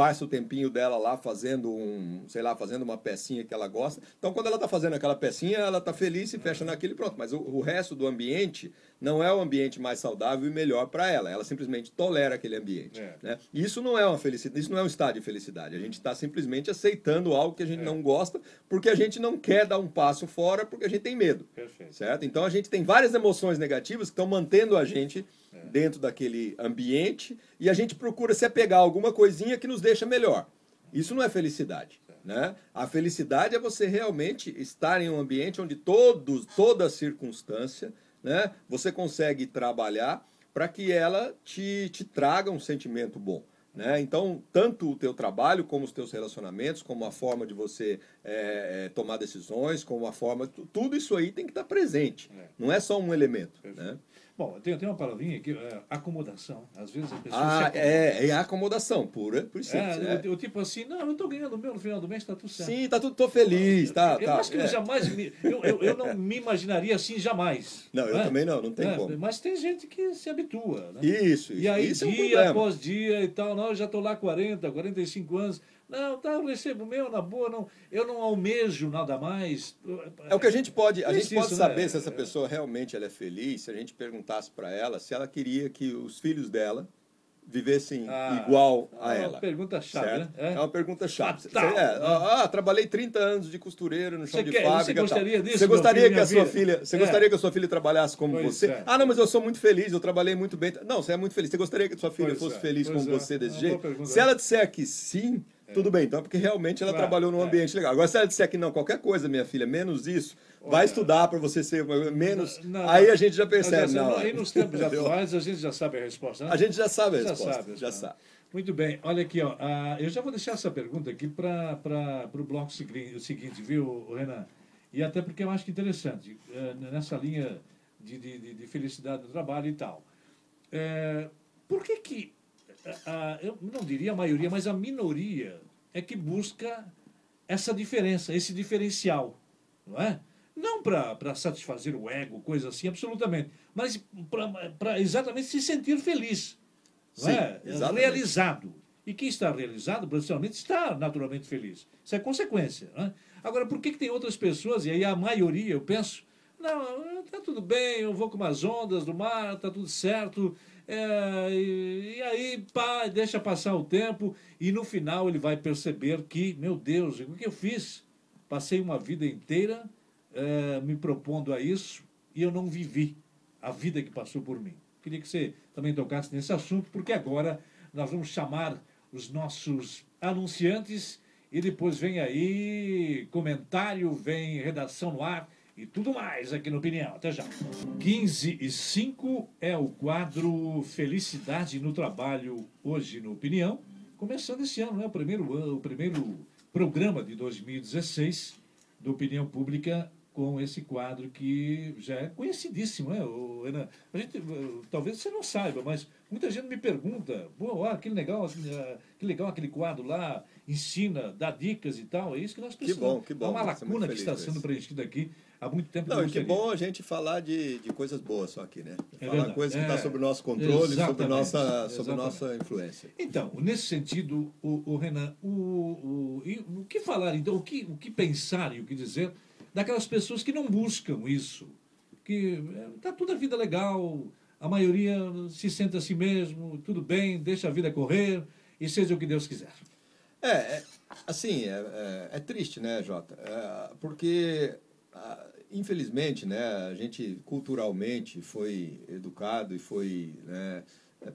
passa o tempinho dela lá fazendo um, sei lá, fazendo uma pecinha que ela gosta, então quando ela está fazendo aquela pecinha, ela está feliz, se fecha naquilo e pronto. Mas o, o resto do ambiente não é o ambiente mais saudável e melhor para ela. Ela simplesmente tolera aquele ambiente. É. Né? Isso não é uma felicidade isso não é um estado de felicidade. A gente está simplesmente aceitando algo que a gente é. não gosta, porque a gente não quer dar um passo fora, porque a gente tem medo. Perfeito. Certo? Então a gente tem várias emoções negativas que estão mantendo a gente é. dentro daquele ambiente e a gente procura se apegar a alguma coisinha que nos deixa melhor. Isso não é felicidade. Né? A felicidade é você realmente estar em um ambiente onde todos, toda circunstância né, você consegue trabalhar para que ela te, te traga um sentimento bom. Né? Então, tanto o teu trabalho, como os teus relacionamentos, como a forma de você é, é, tomar decisões, como a forma... Tudo isso aí tem que estar presente. É. Não é só um elemento. Né? Bom, tem, tem uma palavrinha aqui, é, acomodação. Às vezes a pessoa. Ah, é, é acomodação pura, por isso. É, é. O, o, tipo assim, não, eu estou ganhando o meu no final do mês, está tudo certo. Sim, tá tudo, tô feliz, tá. Eu, tá, acho que eu é. jamais. Me, eu, eu, eu, não me imaginaria assim jamais. Não, eu né? também não, não tem é, como. Mas tem gente que se habitua. Né? Isso, isso. E aí, isso dia após dia e tal, não, eu já estou lá 40, 45 anos. Não, tá, eu recebo meu na boa, não, eu não almejo nada mais. É o que a gente pode, a gente pode saber né? se essa pessoa realmente ela é feliz, se a gente perguntasse para ela se ela queria que os filhos dela vivessem ah, igual a ela. É uma pergunta chave, né? É? é? uma pergunta chave. Você, é, ah, trabalhei 30 anos de costureira no chão você de quer, fábrica. Você gostaria disso? Você gostaria filho, que a sua vida? filha, você é. gostaria que a sua filha trabalhasse como pois você? É. Ah, não, mas eu sou muito feliz, eu trabalhei muito bem. Não, você é muito feliz. Você gostaria que a sua filha pois fosse é, feliz como você desse jeito? Se ela disser que sim, tudo bem, então, é porque realmente ela claro, trabalhou num é. ambiente legal. Agora, se ela disser que não, qualquer coisa, minha filha, menos isso, Olha, vai estudar para você ser menos. Não, não, aí a gente já percebe. Não, aí nos tempos atuais a gente já sabe a resposta. Né? A gente já sabe a já resposta. Sabe, já sabe. Muito bem, olha aqui, ó, uh, eu já vou deixar essa pergunta aqui para o bloco seguinte, viu, Renan? E até porque eu acho que interessante, uh, nessa linha de, de, de, felicidade no trabalho e tal. Uh, por que que a, eu não diria a maioria, mas a minoria é que busca essa diferença, esse diferencial, não é? Não para satisfazer o ego, coisa assim, absolutamente, mas para exatamente se sentir feliz, não Sim, é? realizado. E quem está realizado, profissionalmente, está naturalmente feliz. Isso é consequência. Não é? Agora, por que, que tem outras pessoas, e aí a maioria, eu penso, não, está tudo bem, eu vou com umas ondas do mar, está tudo certo, é, e, e, aí, pá, deixa passar o tempo e no final ele vai perceber que, meu Deus, o que eu fiz? Passei uma vida inteira é, me propondo a isso e eu não vivi a vida que passou por mim. Queria que você também tocasse nesse assunto, porque agora nós vamos chamar os nossos anunciantes e depois vem aí comentário, vem redação no ar e tudo mais aqui no Opinião. Até já. 15 e 5 é o quadro Felicidade no Trabalho, hoje no Opinião. Começando esse ano, né? o, primeiro, o primeiro programa de 2016 do Opinião Pública com esse quadro que já é conhecidíssimo, né, Renan? A gente, talvez você não saiba, mas muita gente me pergunta, pô, ah, que legal, ah, que legal aquele quadro lá, ensina, dá dicas e tal. É isso que nós precisamos. Que bom, que bom. Há uma lacuna que está sendo preenchida aqui há muito tempo. Não, e que bom a gente falar de, de coisas boas só aqui, né? É falar coisas que estão tá é, sob o nosso controle, sobre nossa, sobre nossa influência. Então, nesse sentido, o, o Renan, o, o, o que falar, então, o que, o que pensar e o que dizer daquelas pessoas que não buscam isso, que está é, toda a vida legal, a maioria se sente a si mesmo, tudo bem, deixa a vida correr e seja o que Deus quiser. É, é assim, é, é, é, triste, né, Jota? É, porque infelizmente, né, a gente culturalmente foi educado e foi né,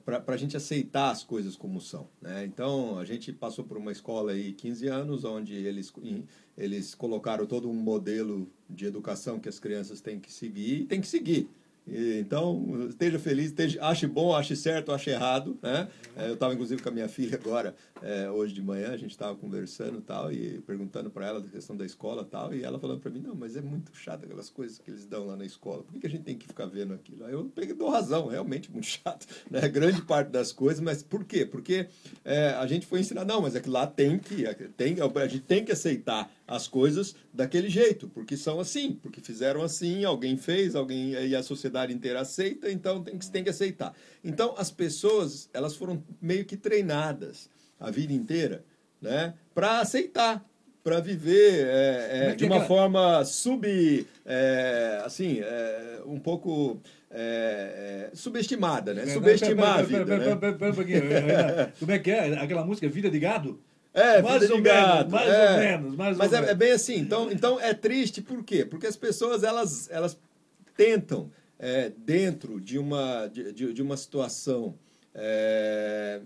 para a gente aceitar as coisas como são. Né? Então, a gente passou por uma escola aí 15 anos, onde eles, eles colocaram todo um modelo de educação que as crianças têm que seguir e têm que seguir. Então, esteja feliz, esteja, ache bom, ache certo, ache errado. Né? É, eu estava, inclusive, com a minha filha agora, é, hoje de manhã, a gente estava conversando tal, e perguntando para ela da questão da escola tal, e ela falando para mim, não, mas é muito chato aquelas coisas que eles dão lá na escola, por que, que a gente tem que ficar vendo aquilo? Eu peguei, dou razão, realmente muito chato, né? grande parte das coisas, mas por quê? Porque é, a gente foi ensinar, não, mas é que lá tem que, tem, a gente tem que aceitar as coisas daquele jeito, porque são assim, porque fizeram assim, alguém fez, alguém e a sociedade inteira aceita, então tem que, tem que aceitar. Então as pessoas elas foram meio que treinadas a vida inteira, né, para aceitar, para viver é, é, de uma é? forma sub, é, assim, é, um pouco é, é, subestimada, né? Subestimar a vida. Como é que é? Aquela música Vida de Gado? É, mais ou menos, mais é. ou menos, mais Mas ou é, menos. é, bem assim. Então, então é triste por quê? Porque as pessoas elas, elas tentam é, dentro de uma, de, de uma situação é,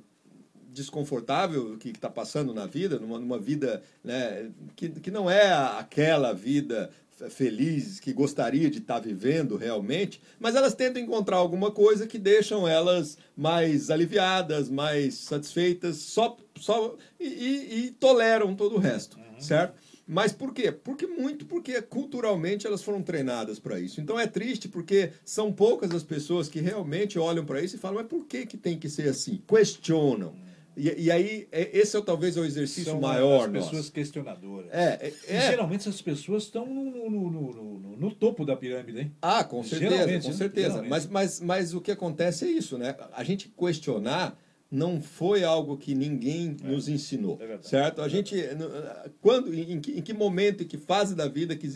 desconfortável que está passando na vida, numa, numa vida né, que, que não é aquela vida feliz que gostaria de estar tá vivendo realmente, mas elas tentam encontrar alguma coisa que deixam elas mais aliviadas, mais satisfeitas, só, só e, e, e toleram todo o resto, uhum. certo? Mas por quê? Porque muito porque culturalmente elas foram treinadas para isso. Então é triste porque são poucas as pessoas que realmente olham para isso e falam, mas por que, que tem que ser assim? Questionam. E, e aí, é, esse é talvez o exercício São maior. As pessoas nosso. questionadoras. É, é, é, geralmente essas pessoas estão no, no, no, no, topo da pirâmide, hein? Ah, com certeza, com né? certeza. Mas, mas, mas o que acontece é isso, né? A gente questionar não foi algo que ninguém é, nos ensinou, é certo? A gente, quando, em que, em que momento, em que fase da vida que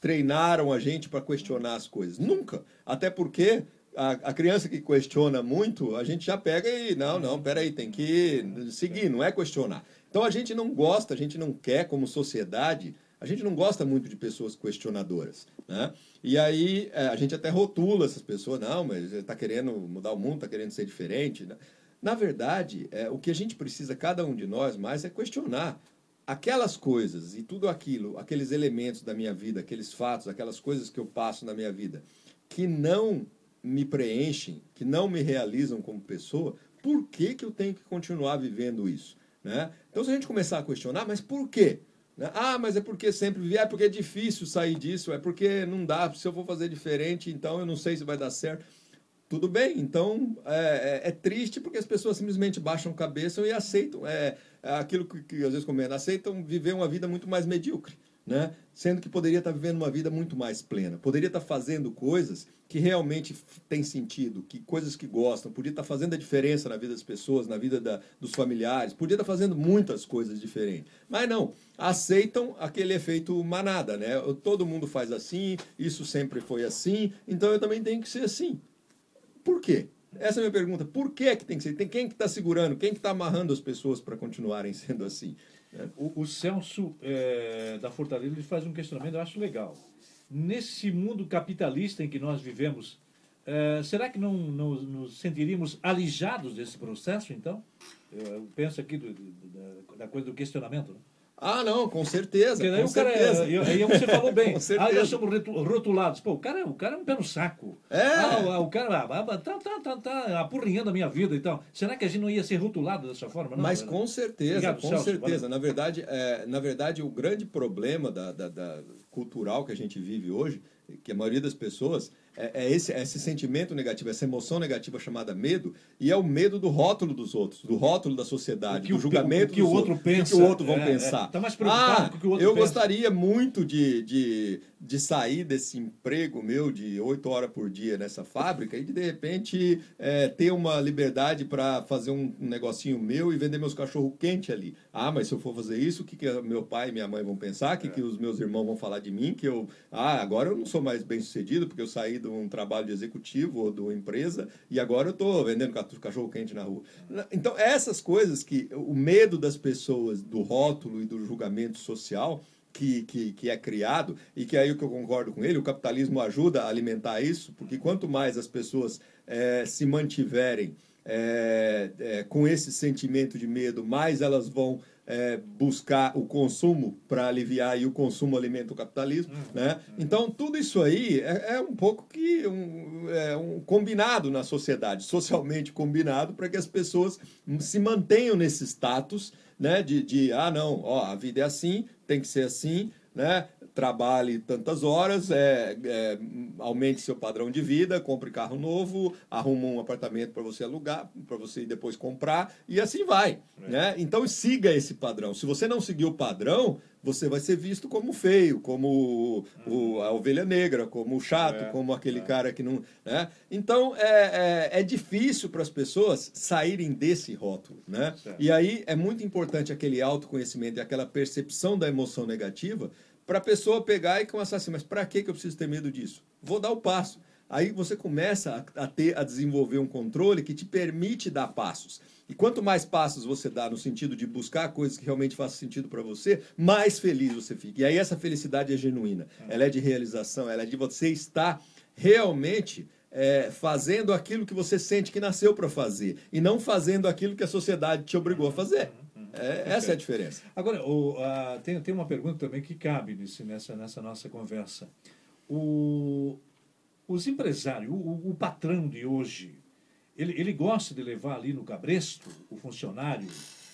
treinaram a gente para questionar as coisas? Nunca. Até porque a, a, criança que questiona muito, a gente já pega e, não, não, peraí, tem que seguir, não é questionar. Então a gente não gosta, a gente não quer, como sociedade, a gente não gosta muito de pessoas questionadoras. Né? E aí é, a gente até rotula essas pessoas, não, mas está querendo mudar o mundo, está querendo ser diferente. Né? Na verdade, é, o que a gente precisa, cada um de nós, mais é questionar aquelas coisas e tudo aquilo, aqueles elementos da minha vida, aqueles fatos, aquelas coisas que eu passo na minha vida, que não me preenchem, que não me realizam como pessoa, por que, que eu tenho que continuar vivendo isso? Né? Então, se a gente começar a questionar, mas por quê? Né? Ah, mas é porque sempre vi, é porque é difícil sair disso, é porque não dá, se eu vou fazer diferente, então eu não sei se vai dar certo. Tudo bem, então é, é, é, triste porque as pessoas simplesmente baixam cabeça e aceitam é, é aquilo que, que, às vezes comendo, aceitam viver uma vida muito mais medíocre, né? Sendo que poderia estar vivendo uma vida muito mais plena, poderia estar fazendo coisas que realmente têm sentido, que coisas que gostam, podia estar fazendo a diferença na vida das pessoas, na vida da, dos familiares, podia estar fazendo muitas coisas diferentes. Mas não, aceitam aquele efeito manada, né? Todo mundo faz assim, isso sempre foi assim, então eu também tenho que ser assim. Por quê? Essa é a minha pergunta. Por que, é que tem que ser? Tem quem que está segurando? Quem que está amarrando as pessoas para continuarem sendo assim? O, o Celso é, da Fortaleza ele faz um questionamento, eu acho legal. Nesse mundo capitalista em que nós vivemos, é, será que não, não, nos sentiríamos alijados desse processo, então? Eu, eu penso aqui do, do, da, da, coisa do questionamento. Né? Ah, não, com certeza. Porque com o certeza. cara, aí você falou bem. ah, nós somos rotulados. Pô, o cara, o cara é um pé no saco. É. Ah, o, o cara ah, tá, tá, tá, tá apurrinhando a minha vida e tal. Será que a gente não ia ser rotulado dessa forma? Não, Mas com certeza, Obrigado, com Celso, certeza. Na verdade, é, na verdade, o grande problema da, da, da cultural que a gente vive hoje, que a maioria das pessoas é, é, esse, é esse sentimento negativo, essa emoção negativa chamada medo, e é o medo do rótulo dos outros, do rótulo da sociedade, do julgamento o, que o outro pensa, o que o outro vão é, é. pensar. Tá mais preocupado ah, com o que o outro eu pensa. gostaria muito de, de, de sair desse emprego meu de oito horas por dia nessa fábrica e de, de repente é, ter uma liberdade para fazer um, um, negocinho meu e vender meus cachorro quente ali. Ah, mas se eu for fazer isso, o que, que meu pai e minha mãe vão pensar? O que, que os meus irmãos vão falar de mim? Que eu, ah, agora eu não sou mais bem sucedido porque eu saí de um trabalho de executivo ou de uma empresa e agora eu estou vendendo cachorro quente na rua. Então, essas coisas que o medo das pessoas do rótulo e do julgamento social que, que, que, é criado, e que aí o que eu concordo com ele, o capitalismo ajuda a alimentar isso, porque quanto mais as pessoas é, se mantiverem é, é, com esse sentimento de medo, mais elas vão é, buscar o consumo para aliviar e o consumo alimenta o capitalismo, uhum, né? Uhum. Então tudo isso aí é, é um pouco que um, é um combinado na sociedade, socialmente combinado para que as pessoas se mantenham nesse status, né? De, de ah não, ó, a vida é assim, tem que ser assim, né? Trabalhe tantas horas, é, é, aumente seu padrão de vida, compre carro novo, arruma um apartamento para você alugar, para você depois comprar, e assim vai. É. Né? Então siga esse padrão. Se você não seguir o padrão, você vai ser visto como feio, como o, a ovelha negra, como o chato, é, como aquele é. cara que não. Né? Então é, é, é difícil para as pessoas saírem desse rótulo. Né? E aí é muito importante aquele autoconhecimento e aquela percepção da emoção negativa para a pessoa pegar e começar assim, mas para que eu preciso ter medo disso? Vou dar o passo. Aí você começa a, ter, a desenvolver um controle que te permite dar passos. E quanto mais passos você dá no sentido de buscar coisas que realmente façam sentido para você, mais feliz você fica. E aí essa felicidade é genuína. Ela é de realização, ela é de você estar realmente é, fazendo aquilo que você sente que nasceu para fazer e não fazendo aquilo que a sociedade te obrigou a fazer. É, essa é a diferença. Agora, o, a, tem, tem uma pergunta também que cabe nesse, nessa, nessa nossa conversa. O, os empresários, o, o patrão de hoje, ele, ele gosta de levar ali no cabresto o funcionário,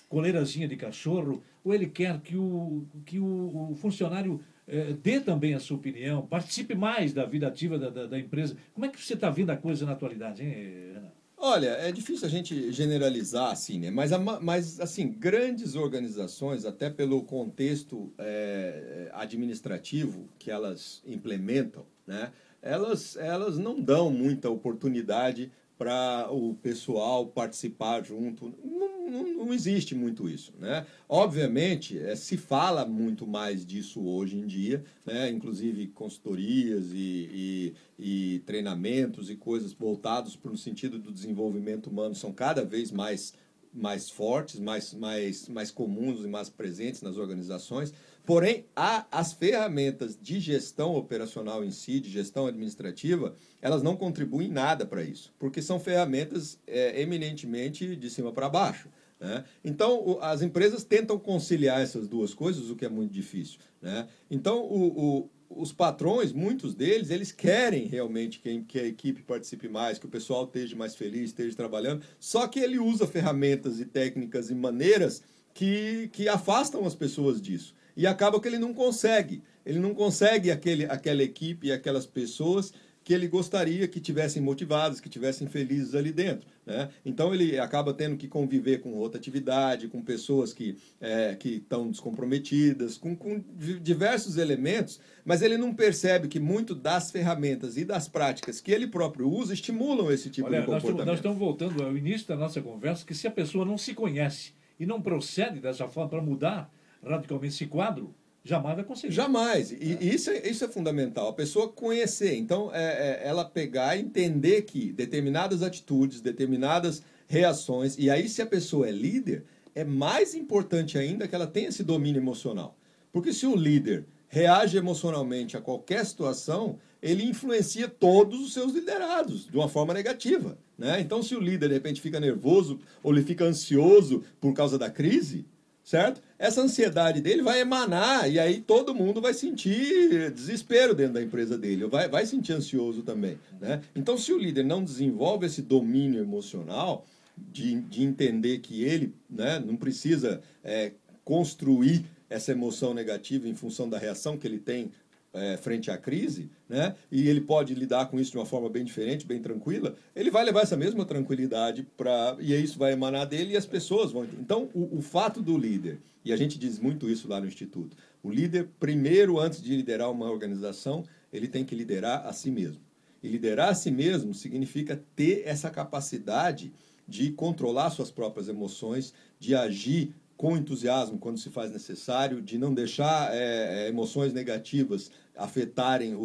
coleirazinha de cachorro, ou ele quer que o, que o, o funcionário eh, dê também a sua opinião, participe mais da vida ativa da, da, da empresa. Como é que você está vendo a coisa na atualidade, hein, Renan? Olha, é difícil a gente generalizar assim, né? Mas, mas assim, grandes organizações, até pelo contexto é, administrativo que elas implementam, né? Elas, elas não dão muita oportunidade para o pessoal participar junto. Não, não, não, existe muito isso. Né? Obviamente, é, se fala muito mais disso hoje em dia, né? inclusive consultorias e, e, e treinamentos e coisas voltados para o sentido do desenvolvimento humano são cada vez mais mais fortes, mais, mais, mais comuns e mais presentes nas organizações. Porém, há as ferramentas de gestão operacional em si, de gestão administrativa, elas não contribuem nada para isso, porque são ferramentas é, eminentemente de cima para baixo. Né? Então, as empresas tentam conciliar essas duas coisas, o que é muito difícil. Né? Então, o, o os patrões, muitos deles, eles querem realmente que, que a equipe participe mais, que o pessoal esteja mais feliz, esteja trabalhando, só que ele usa ferramentas e técnicas e maneiras que, que afastam as pessoas disso. E acaba que ele não consegue. Ele não consegue aquele, aquela equipe e aquelas pessoas que ele gostaria que tivessem motivados, que tivessem felizes ali dentro. Né? Então ele acaba tendo que conviver com rotatividade, com pessoas que é, que estão descomprometidas, com, com diversos elementos, mas ele não percebe que muito das ferramentas e das práticas que ele próprio usa estimulam esse tipo Olha, de comportamento. Nós estamos voltando ao início da nossa conversa, que se a pessoa não se conhece e não procede dessa forma para mudar radicalmente esse quadro, Jamais vai conseguir. Jamais. E é. Isso, é, isso é fundamental. A pessoa conhecer. Então, é, é, ela pegar e entender que determinadas atitudes, determinadas reações, e aí, se a pessoa é líder, é mais importante ainda que ela tenha esse domínio emocional. Porque se o líder reage emocionalmente a qualquer situação, ele influencia todos os seus liderados de uma forma negativa. Né? Então, se o líder de repente fica nervoso ou ele fica ansioso por causa da crise, certo? Essa ansiedade dele vai emanar e aí todo mundo vai sentir desespero dentro da empresa dele, vai, vai sentir ansioso também, né? Então, se o líder não desenvolve esse domínio emocional de, de entender que ele né, não precisa é, construir essa emoção negativa em função da reação que ele tem é, frente à crise, né? e ele pode lidar com isso de uma forma bem diferente, bem tranquila, ele vai levar essa mesma tranquilidade para. E isso vai emanar dele e as pessoas vão. Então, o, o fato do líder, e a gente diz muito isso lá no Instituto, o líder, primeiro, antes de liderar uma organização, ele tem que liderar a si mesmo. E liderar a si mesmo significa ter essa capacidade de controlar suas próprias emoções, de agir com entusiasmo quando se faz necessário, de não deixar é, é, emoções negativas afetarem o,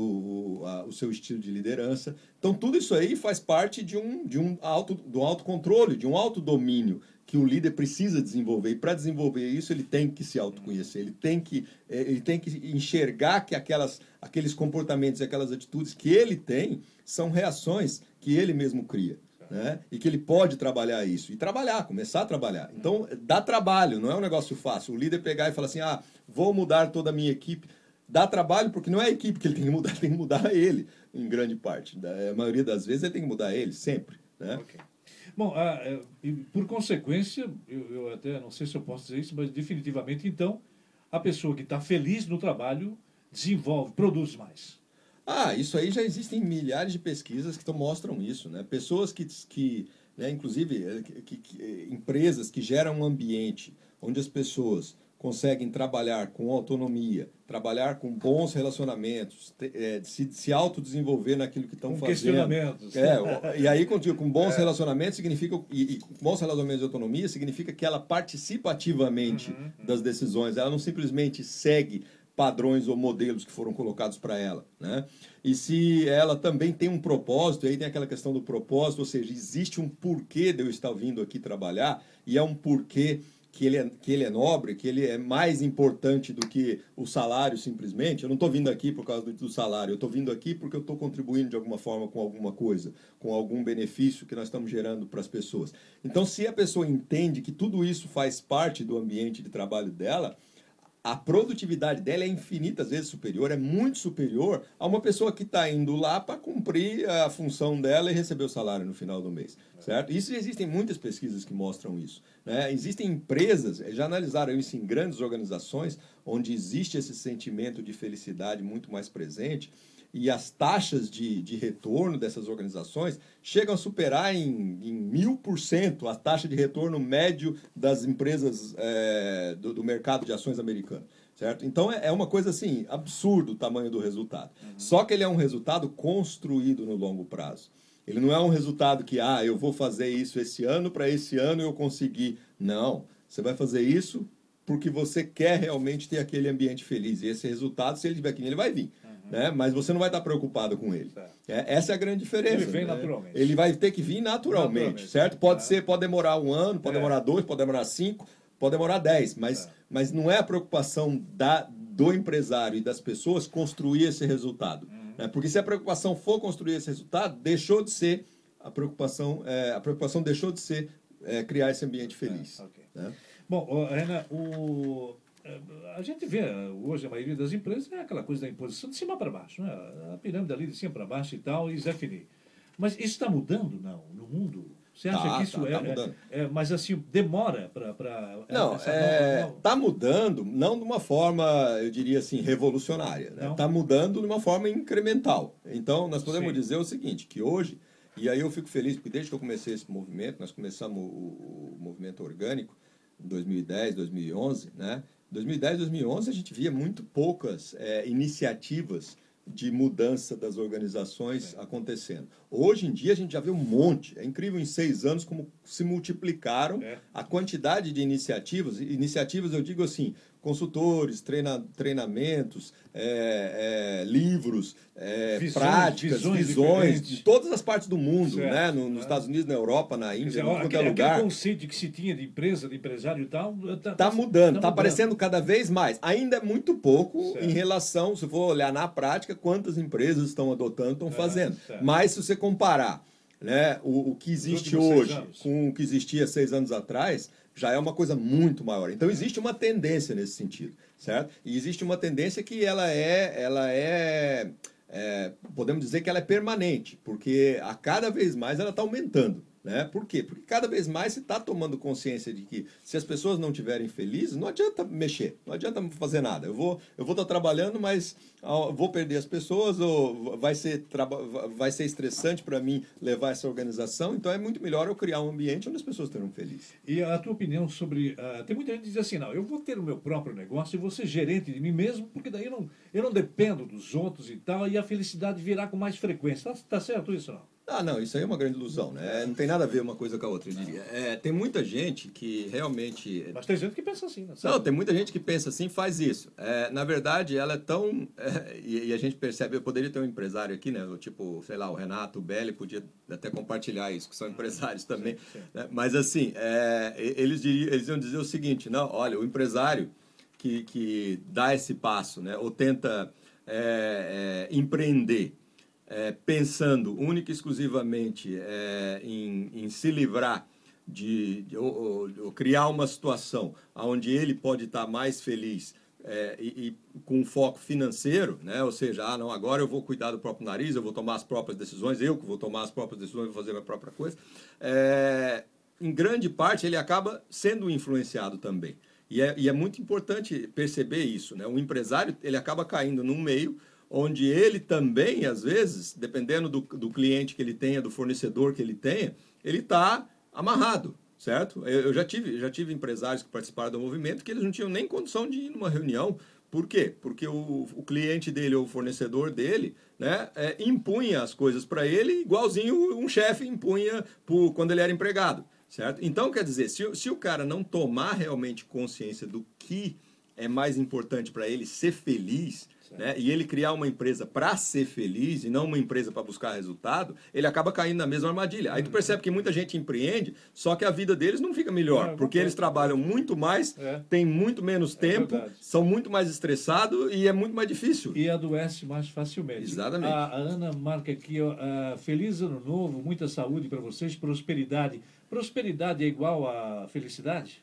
o, a, o, seu estilo de liderança. Então, tudo isso aí faz parte de um, de um, auto, do autocontrole, de um autodomínio que o líder precisa desenvolver. E para desenvolver isso, ele tem que se autoconhecer, ele tem que, é, ele tem que enxergar que aquelas, aqueles comportamentos e aquelas atitudes que ele tem são reações que ele mesmo cria né? E que ele pode trabalhar isso. E trabalhar, começar a trabalhar. Então, dá trabalho, não é um negócio fácil. O líder pegar e falar assim: ah, vou mudar toda a minha equipe. Dá trabalho porque não é a equipe que ele tem que mudar, tem que mudar ele, em grande parte. A maioria das vezes ele tem que mudar ele, sempre. Né? Okay. Bom, ah, é, por consequência, eu, eu até não sei se eu posso dizer isso, mas definitivamente, então, a pessoa que está feliz no trabalho desenvolve, produz mais. Ah, isso aí já existem milhares de pesquisas que mostram isso, né? Pessoas que, que né, inclusive, eh, que, que, eh, empresas que geram um ambiente onde as pessoas conseguem trabalhar com autonomia, trabalhar com bons relacionamentos, é, se, se autodesenvolver naquilo que estão fazendo. questionamentos. É, e aí, contigo, com bons é. relacionamentos significa e, e, bons relacionamentos de autonomia significa que ela participa ativamente uhum, uhum. das decisões. Ela não simplesmente segue padrões ou modelos que foram colocados para ela. Né? E se ela também tem um propósito, aí tem aquela questão do propósito, ou seja, existe um porquê de eu estar vindo aqui trabalhar, e é um porquê que ele, é, que ele é nobre, que ele é mais importante do que o salário simplesmente. Eu não estou vindo aqui por causa do, salário, eu estou vindo aqui porque eu estou contribuindo de alguma forma com alguma coisa, com algum benefício que nós estamos gerando para as pessoas. Então, se a pessoa entende que tudo isso faz parte do ambiente de trabalho dela, a produtividade dela é infinitas vezes superior, é muito superior a uma pessoa que está indo lá para cumprir a função dela e receber o salário no final do mês, certo? Isso existem muitas pesquisas que mostram isso. Né? Existem empresas, já analisaram isso em grandes organizações, onde existe esse sentimento de felicidade muito mais presente, e as taxas de, de retorno dessas organizações chegam a superar em, em mil por cento a taxa de retorno médio das empresas é, do, do, mercado de ações americano. Certo? Então é, é uma coisa assim, absurdo o tamanho do resultado. Uhum. Só que ele é um resultado construído no longo prazo. Ele não é um resultado que, ah, eu vou fazer isso esse ano, para esse ano eu conseguir. Não. Você vai fazer isso porque você quer realmente ter aquele ambiente feliz. E esse resultado, se ele estiver aqui, ele vai vir né? mas você não vai estar preocupado com ele. É, essa é a grande diferença. Ele vem né? naturalmente. Ele vai ter que vir naturalmente, naturalmente. certo? Pode é. ser, pode demorar um ano, pode é. demorar dois, pode demorar cinco, pode demorar dez, mas, é. mas não é a preocupação da, do empresário e das pessoas construir esse resultado. Uhum. Né? Porque se a preocupação for construir esse resultado, deixou de ser a preocupação, é, a preocupação deixou de ser é, criar esse ambiente feliz. Okay. Né? Bom, Renan, o a gente vê hoje a maioria das empresas é aquela coisa da imposição de cima para baixo, né? a pirâmide ali de cima para baixo e tal, e Zé Fini. Mas isso está mudando, não, no mundo? Você acha tá, que isso tá, é, tá é, é, Mas assim, demora para. Não, está é, tá mudando, não de uma forma, eu diria assim, revolucionária. Está né? Tá mudando de uma forma incremental. Então, nós podemos Sim. dizer o seguinte: que hoje, e aí eu fico feliz, porque desde que eu comecei esse movimento, nós começamos o, o movimento orgânico em 2010, 2011, né? 2010, 2011 a gente via muito poucas é, iniciativas de mudança das organizações é. acontecendo. Hoje em dia a gente já vê um monte. É incrível em seis anos como se multiplicaram é. a quantidade de iniciativas. Iniciativas, eu digo assim, consultores, treina, treinamentos, é, é, livros, é, visões, práticas, visões, visões de todas as partes do mundo, certo, né? No, nos Estados Unidos, na Europa, na Índia, em qualquer lugar. Aquele conceito que se tinha de empresa, de empresário e tal... Está tá mudando, está tá aparecendo cada vez mais. Ainda é muito pouco certo. em relação, se for olhar na prática, quantas empresas estão adotando, estão fazendo. Certo. Mas se você comparar né, o, o que existe hoje com o que existia seis anos atrás já é uma coisa muito maior. Então existe uma tendência nesse sentido, certo? E existe uma tendência que ela é, ela é, é podemos dizer que ela é permanente, porque a cada vez mais ela está aumentando. Né? Por quê? Porque cada vez mais você está tomando consciência de que se as pessoas não estiverem felizes, não adianta mexer, não adianta fazer nada. Eu vou eu vou estar tá trabalhando, mas vou perder as pessoas ou vai ser vai ser estressante para mim levar essa organização. Então é muito melhor eu criar um ambiente onde as pessoas estejam felizes. E a tua opinião sobre uh, tem muita gente que diz assim, não, eu vou ter o meu próprio negócio e vou ser gerente de mim mesmo, porque daí eu não eu não dependo dos outros e tal e a felicidade virá com mais frequência. Tá, tá certo isso não? Ah, não, isso aí é uma grande ilusão, né? Não tem nada a ver uma coisa com a outra, eu diria. É, tem muita gente que realmente. Mas tem gente que pensa assim, né? Não, tem muita gente que pensa assim faz isso. É, na verdade, ela é tão. É, e, e, a gente percebe, eu poderia ter um empresário aqui, né? Tipo, sei lá, o Renato, o Belli, podia até compartilhar isso, que são empresários também. Sim, sim. Né? Mas assim, é, eles, diriam, eles iam dizer o seguinte: não, olha, o empresário que, que dá esse passo, né? Ou tenta é, é, empreender é, pensando única e exclusivamente é, em, em, se livrar de, de ou, criar uma situação onde ele pode estar mais feliz é, e, e, com foco financeiro, né? ou seja, ah, não, agora eu vou cuidar do próprio nariz, eu vou tomar as próprias decisões, eu que vou tomar as próprias decisões, vou fazer a minha própria coisa. É, em grande parte, ele acaba sendo influenciado também. E é, e é muito importante perceber isso. Né? O empresário ele acaba caindo num meio onde ele também, às vezes, dependendo do, do cliente que ele tenha, do fornecedor que ele tenha, ele está amarrado, certo? Eu, eu, já, tive, já tive empresários que participaram do movimento que eles não tinham nem condição de ir numa reunião. Por quê? Porque o, o cliente dele ou o fornecedor dele né, é, impunha as coisas para ele igualzinho um chefe impunha por, quando ele era empregado, certo? Então, quer dizer, se, se o cara não tomar realmente consciência do que é mais importante para ele ser feliz né? e ele criar uma empresa para ser feliz e não uma empresa para buscar resultado, ele acaba caindo na mesma armadilha. Aí tu uhum. percebe que muita gente empreende, só que a vida deles não fica melhor, é, porque eles trabalham muito mais, é. têm muito menos é tempo, é são muito mais estressados e é muito mais difícil. E adoece mais facilmente. Exatamente. A, a Ana marca aqui, ó, uh, feliz ano novo, muita saúde para vocês, prosperidade. Prosperidade é igual a felicidade?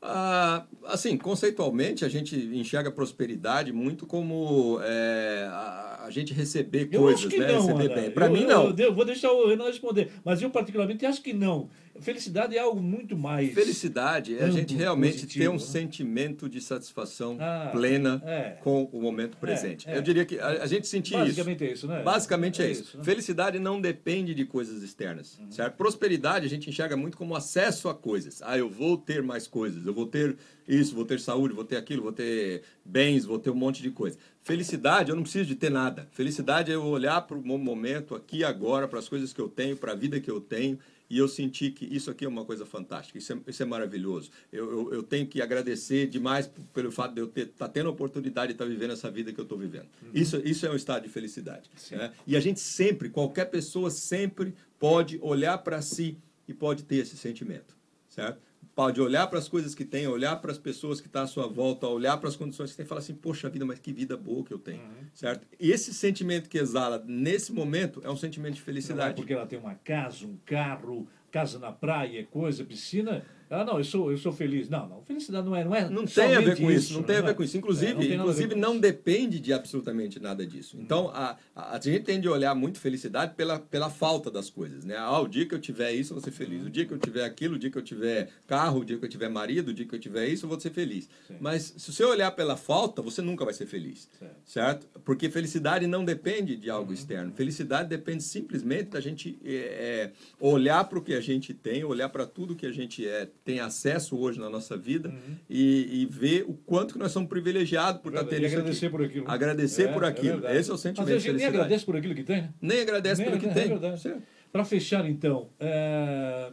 Ah, assim, conceitualmente, a gente enxerga prosperidade muito como é, a, a, gente receber eu coisas, né? Não, receber. Para mim, não. Eu, eu, vou deixar o Renan responder, mas eu, particularmente, acho que não. Felicidade é algo muito mais. Felicidade é a gente realmente positivo, ter um né? sentimento de satisfação ah, plena é. com o momento é, presente. É. Eu diria que a, a gente sentir isso. Basicamente é isso, né? Basicamente é, é isso. isso né? Felicidade não depende de coisas externas, uhum. certo? Prosperidade a gente enxerga muito como acesso a coisas. Ah, eu vou ter mais coisas, eu vou ter isso, vou ter saúde, vou ter aquilo, vou ter bens, vou ter um monte de coisa. Felicidade, eu não preciso de ter nada. Felicidade é eu olhar para o momento aqui agora, para as coisas que eu tenho, para a vida que eu tenho e eu senti que isso aqui é uma coisa fantástica, isso é, isso é maravilhoso. Eu, eu, eu, tenho que agradecer demais pelo fato de eu estar tá tendo a oportunidade de estar tá vivendo essa vida que eu estou vivendo. Uhum. Isso, isso é um estado de felicidade. Né? E a gente sempre, qualquer pessoa sempre pode olhar para si e pode ter esse sentimento, certo? Pode olhar para as coisas que tem, olhar para as pessoas que estão tá à sua volta, olhar para as condições que tem e falar assim, poxa vida, mas que vida boa que eu tenho, uhum. certo? Esse sentimento que exala nesse momento é um sentimento de felicidade. Não é porque ela tem uma casa, um carro, casa na praia, coisa, piscina, ah, não, eu sou, eu sou feliz. Não, não, felicidade não é. Não, é não tem a ver com isso, não tem a ver com isso. Inclusive, é, não, inclusive não isso. depende de absolutamente nada disso. Então, a, a, a, gente tende a olhar muito felicidade pela, pela falta das coisas. Né? Ah, o dia que eu tiver isso, eu vou ser feliz. O dia que eu tiver aquilo, o dia que eu tiver carro, o dia que eu tiver marido, o dia que eu tiver isso, eu vou ser feliz. Sim. Mas se você olhar pela falta, você nunca vai ser feliz. Certo? certo? Porque felicidade não depende de algo uhum. externo. Felicidade depende simplesmente da gente é olhar para o que a gente tem, olhar para tudo que a gente é, tem acesso hoje na nossa vida uhum. e, e, ver o quanto que nós somos privilegiados por estar tendo isso agradecer aqui. por aquilo. Né? Agradecer é, por é aquilo. É Esse é o sentimento Mas a gente nem agradece por aquilo que tem, né? Nem agradece nem, por aquilo que é tem. Para fechar, então, é,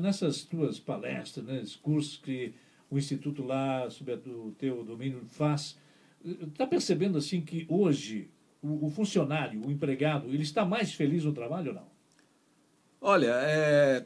nessas tuas palestras, né, cursos que o Instituto lá, sob o teu domínio, faz, está percebendo assim que hoje o, o funcionário, o empregado, ele está mais feliz no trabalho ou não? Olha, é,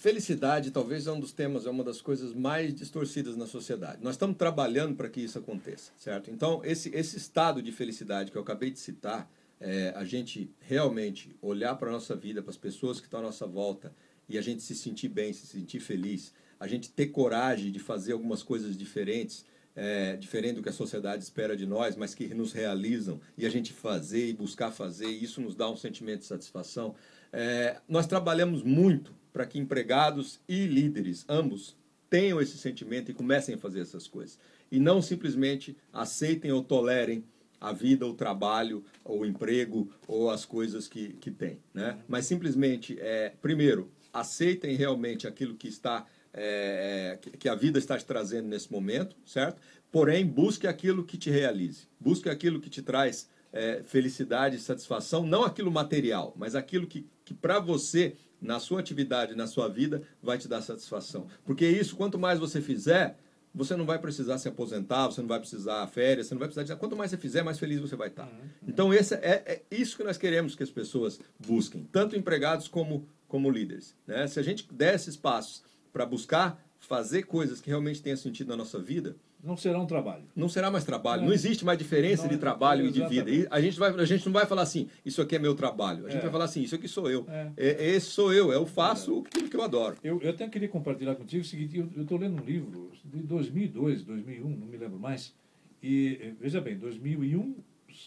Felicidade talvez é um dos temas, é uma das coisas mais distorcidas na sociedade. Nós estamos trabalhando para que isso aconteça, certo? Então, esse, esse estado de felicidade que eu acabei de citar, é, a gente realmente olhar para a nossa vida, para as pessoas que estão à nossa volta e a gente se sentir bem, se sentir feliz, a gente ter coragem de fazer algumas coisas diferentes, é, diferente do que a sociedade espera de nós, mas que nos realizam, e a gente fazer e buscar fazer, e isso nos dá um sentimento de satisfação. É, nós trabalhamos muito para que empregados e líderes, ambos, tenham esse sentimento e comecem a fazer essas coisas. E não simplesmente aceitem ou tolerem a vida, o trabalho, o emprego, ou as coisas que, que têm. Né? Mas simplesmente, é, primeiro, aceitem realmente aquilo que está é, que a vida está te trazendo nesse momento, certo? Porém, busque aquilo que te realize, busque aquilo que te traz é, felicidade satisfação, não aquilo material, mas aquilo que, que para você na sua atividade, na sua vida, vai te dar satisfação. Porque isso, quanto mais você fizer, você não vai precisar se aposentar, você não vai precisar férias, você não vai precisar de... Quanto mais você fizer, mais feliz você vai estar. Uhum. Então, esse é, é, isso que nós queremos que as pessoas busquem, tanto empregados como, como líderes. Né? Se a gente der esses passos para buscar fazer coisas que realmente tenham sentido na nossa vida, não será um trabalho. Não será mais trabalho. Não, não existe mais diferença não, de trabalho e de vida. E a gente, vai, a gente não vai falar assim, isso aqui é meu trabalho. A gente é. vai falar assim, isso aqui sou eu. É. É, esse sou eu, eu faço aquilo que eu adoro. Eu, eu até queria compartilhar contigo o seguinte, eu estou lendo um livro de 2002, 2001, não me lembro mais. E, eh, veja bem, 2001,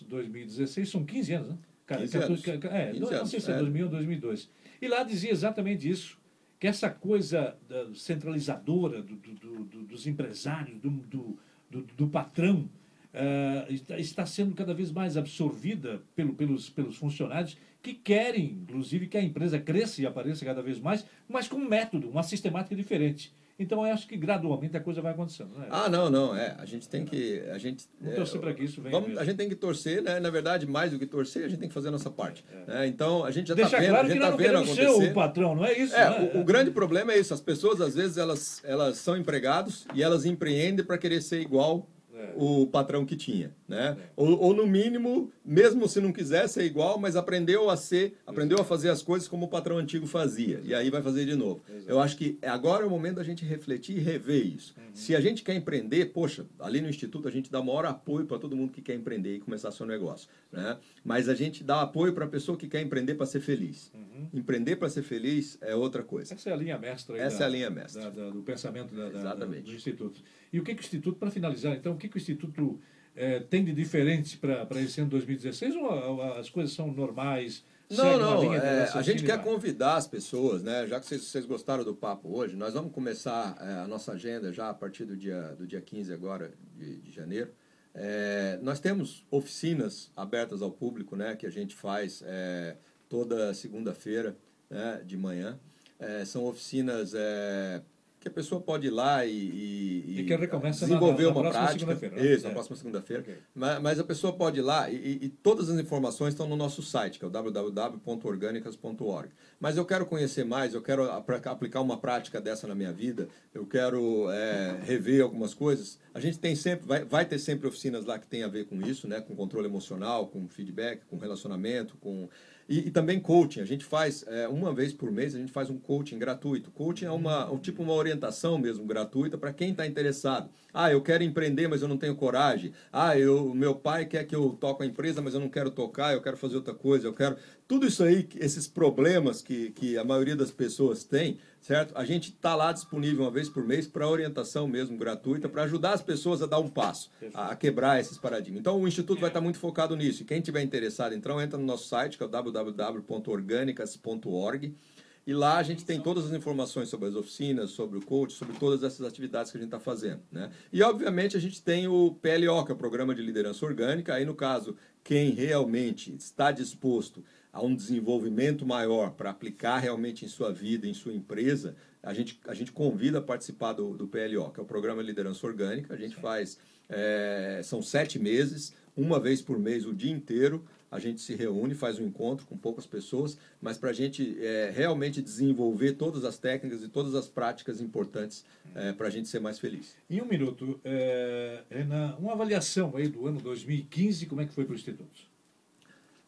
2016, são 15 anos, né? 15 anos. É, 15 não, sei se é 2001 ou 2002. E lá dizia exatamente isso que essa coisa centralizadora do, do, do, dos empresários, do, patrão, uh, está sendo cada vez mais absorvida pelo, pelos, pelos funcionários que querem, inclusive, que a empresa cresça e apareça cada vez mais, mas com um método, uma sistemática diferente. Então, eu acho que gradualmente a coisa vai acontecendo, né? Ah, não, não, é. A gente tem que. A gente, vamos é, torcer para que isso venha. Vamos, a gente tem que torcer, né? Na verdade, mais do que torcer, a gente tem que fazer a nossa parte. É. Né? Então, a gente já está vendo. Claro a gente está vendo acontecer. Ser o patrão, não é isso? É, né? o, o, grande problema é isso. As pessoas, às vezes, elas, elas são empregados e elas empreendem para querer ser igual o patrão que tinha, né? Ou, ou, no mínimo, mesmo se não quisesse é igual, mas aprendeu a ser, aprendeu a fazer as coisas como o patrão antigo fazia, e aí vai fazer de novo. Eu acho que agora é o momento da gente refletir e rever isso. Uhum. Se a gente quer empreender, poxa, ali no instituto a gente dá maior apoio para todo mundo que quer empreender e começar seu negócio, né? Mas a gente dá apoio para a pessoa que quer empreender para ser feliz. Uhum. Empreender para ser feliz é outra coisa. Essa é a linha mestra. Essa da, é a linha mestra da, da, do pensamento da, Exatamente. do instituto. E o que, que o instituto, para finalizar, então, o que, que o instituto é, tem de diferente para esse ano 2016 ou as coisas são normais? Não, não. É, a gente quer convidar as pessoas, né? Já que vocês, vocês gostaram do papo hoje, nós vamos começar é, a nossa agenda já a partir do dia, do dia 15 agora de, de janeiro. É, nós temos oficinas abertas ao público, né? Que a gente faz toda segunda-feira né, de manhã. São oficinas que a pessoa pode ir lá e, e, e que desenvolver na, na, uma prática. Né? Isso, é. na próxima segunda-feira. Okay. Mas, mas, a pessoa pode ir lá e, e, todas as informações estão no nosso site, que é o www.organicas.org. Mas eu quero conhecer mais, eu quero aplicar uma prática dessa na minha vida, eu quero é, rever algumas coisas. A gente tem sempre, vai, vai ter sempre oficinas lá que tem a ver com isso, né? com controle emocional, com feedback, com relacionamento, com e, e, também coaching. A gente faz, é, uma vez por mês, a gente faz um coaching gratuito. Coaching é uma, um, tipo uma orientação mesmo gratuita para quem está interessado. Ah, eu quero empreender, mas eu não tenho coragem. Ah, eu, meu pai quer que eu toque a empresa, mas eu não quero tocar, eu quero fazer outra coisa, eu quero. Tudo isso aí, esses problemas que, que a maioria das pessoas tem, certo? A gente está lá disponível uma vez por mês para orientação mesmo gratuita, para ajudar as pessoas a dar um passo, a, a quebrar esses paradigmas. Então o Instituto vai estar tá muito focado nisso. E quem tiver interessado, então entra no nosso site, que é o www.organicas.org. E lá a gente tem todas as informações sobre as oficinas, sobre o coach, sobre todas essas atividades que a gente está fazendo. Né? E, obviamente, a gente tem o PLO, que é o Programa de Liderança Orgânica. Aí, no caso, quem realmente está disposto a um desenvolvimento maior para aplicar realmente em sua vida, em sua empresa, a gente, a gente convida a participar do, do PLO, que é o Programa de Liderança Orgânica. A gente faz, é, são sete meses, uma vez por mês, o dia inteiro, a gente se reúne, faz um encontro com poucas pessoas, mas para a gente é, realmente desenvolver todas as técnicas e todas as práticas importantes é, para a gente ser mais feliz. Em um minuto, é, Renan, uma avaliação aí do ano 2015, como é que foi para o Instituto?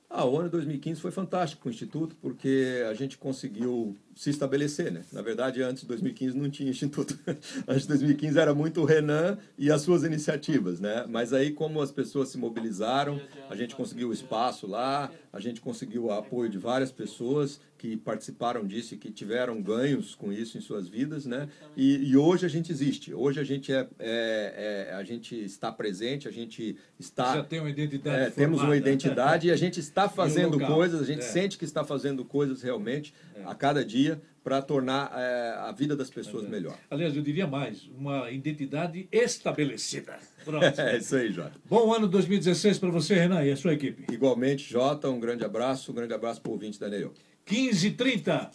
Ah, o ano 2015 foi fantástico para o Instituto, porque a gente conseguiu se estabelecer, né? Na verdade, antes de 2015 não tinha Instituto. antes de 2015 era muito o Renan e as suas iniciativas, né? Mas aí, como as pessoas se mobilizaram, a gente conseguiu espaço lá, a gente conseguiu o apoio de várias pessoas que participaram disso e que tiveram ganhos com isso em suas vidas, né? E, e hoje a gente existe. Hoje a gente é, é, é, a gente está presente, a gente está já tem uma identidade. É, temos uma identidade e a gente está fazendo um coisas, a gente é. sente que está fazendo coisas realmente é. a cada dia para tornar é, a vida das pessoas melhor. Aliás, eu diria mais, uma identidade estabelecida. Pronto. é isso aí, Jota. Bom ano 2016 para você, Renan, e a sua equipe. Igualmente, Jota, um grande abraço, um grande abraço para o ouvinte da Neil. 15h30.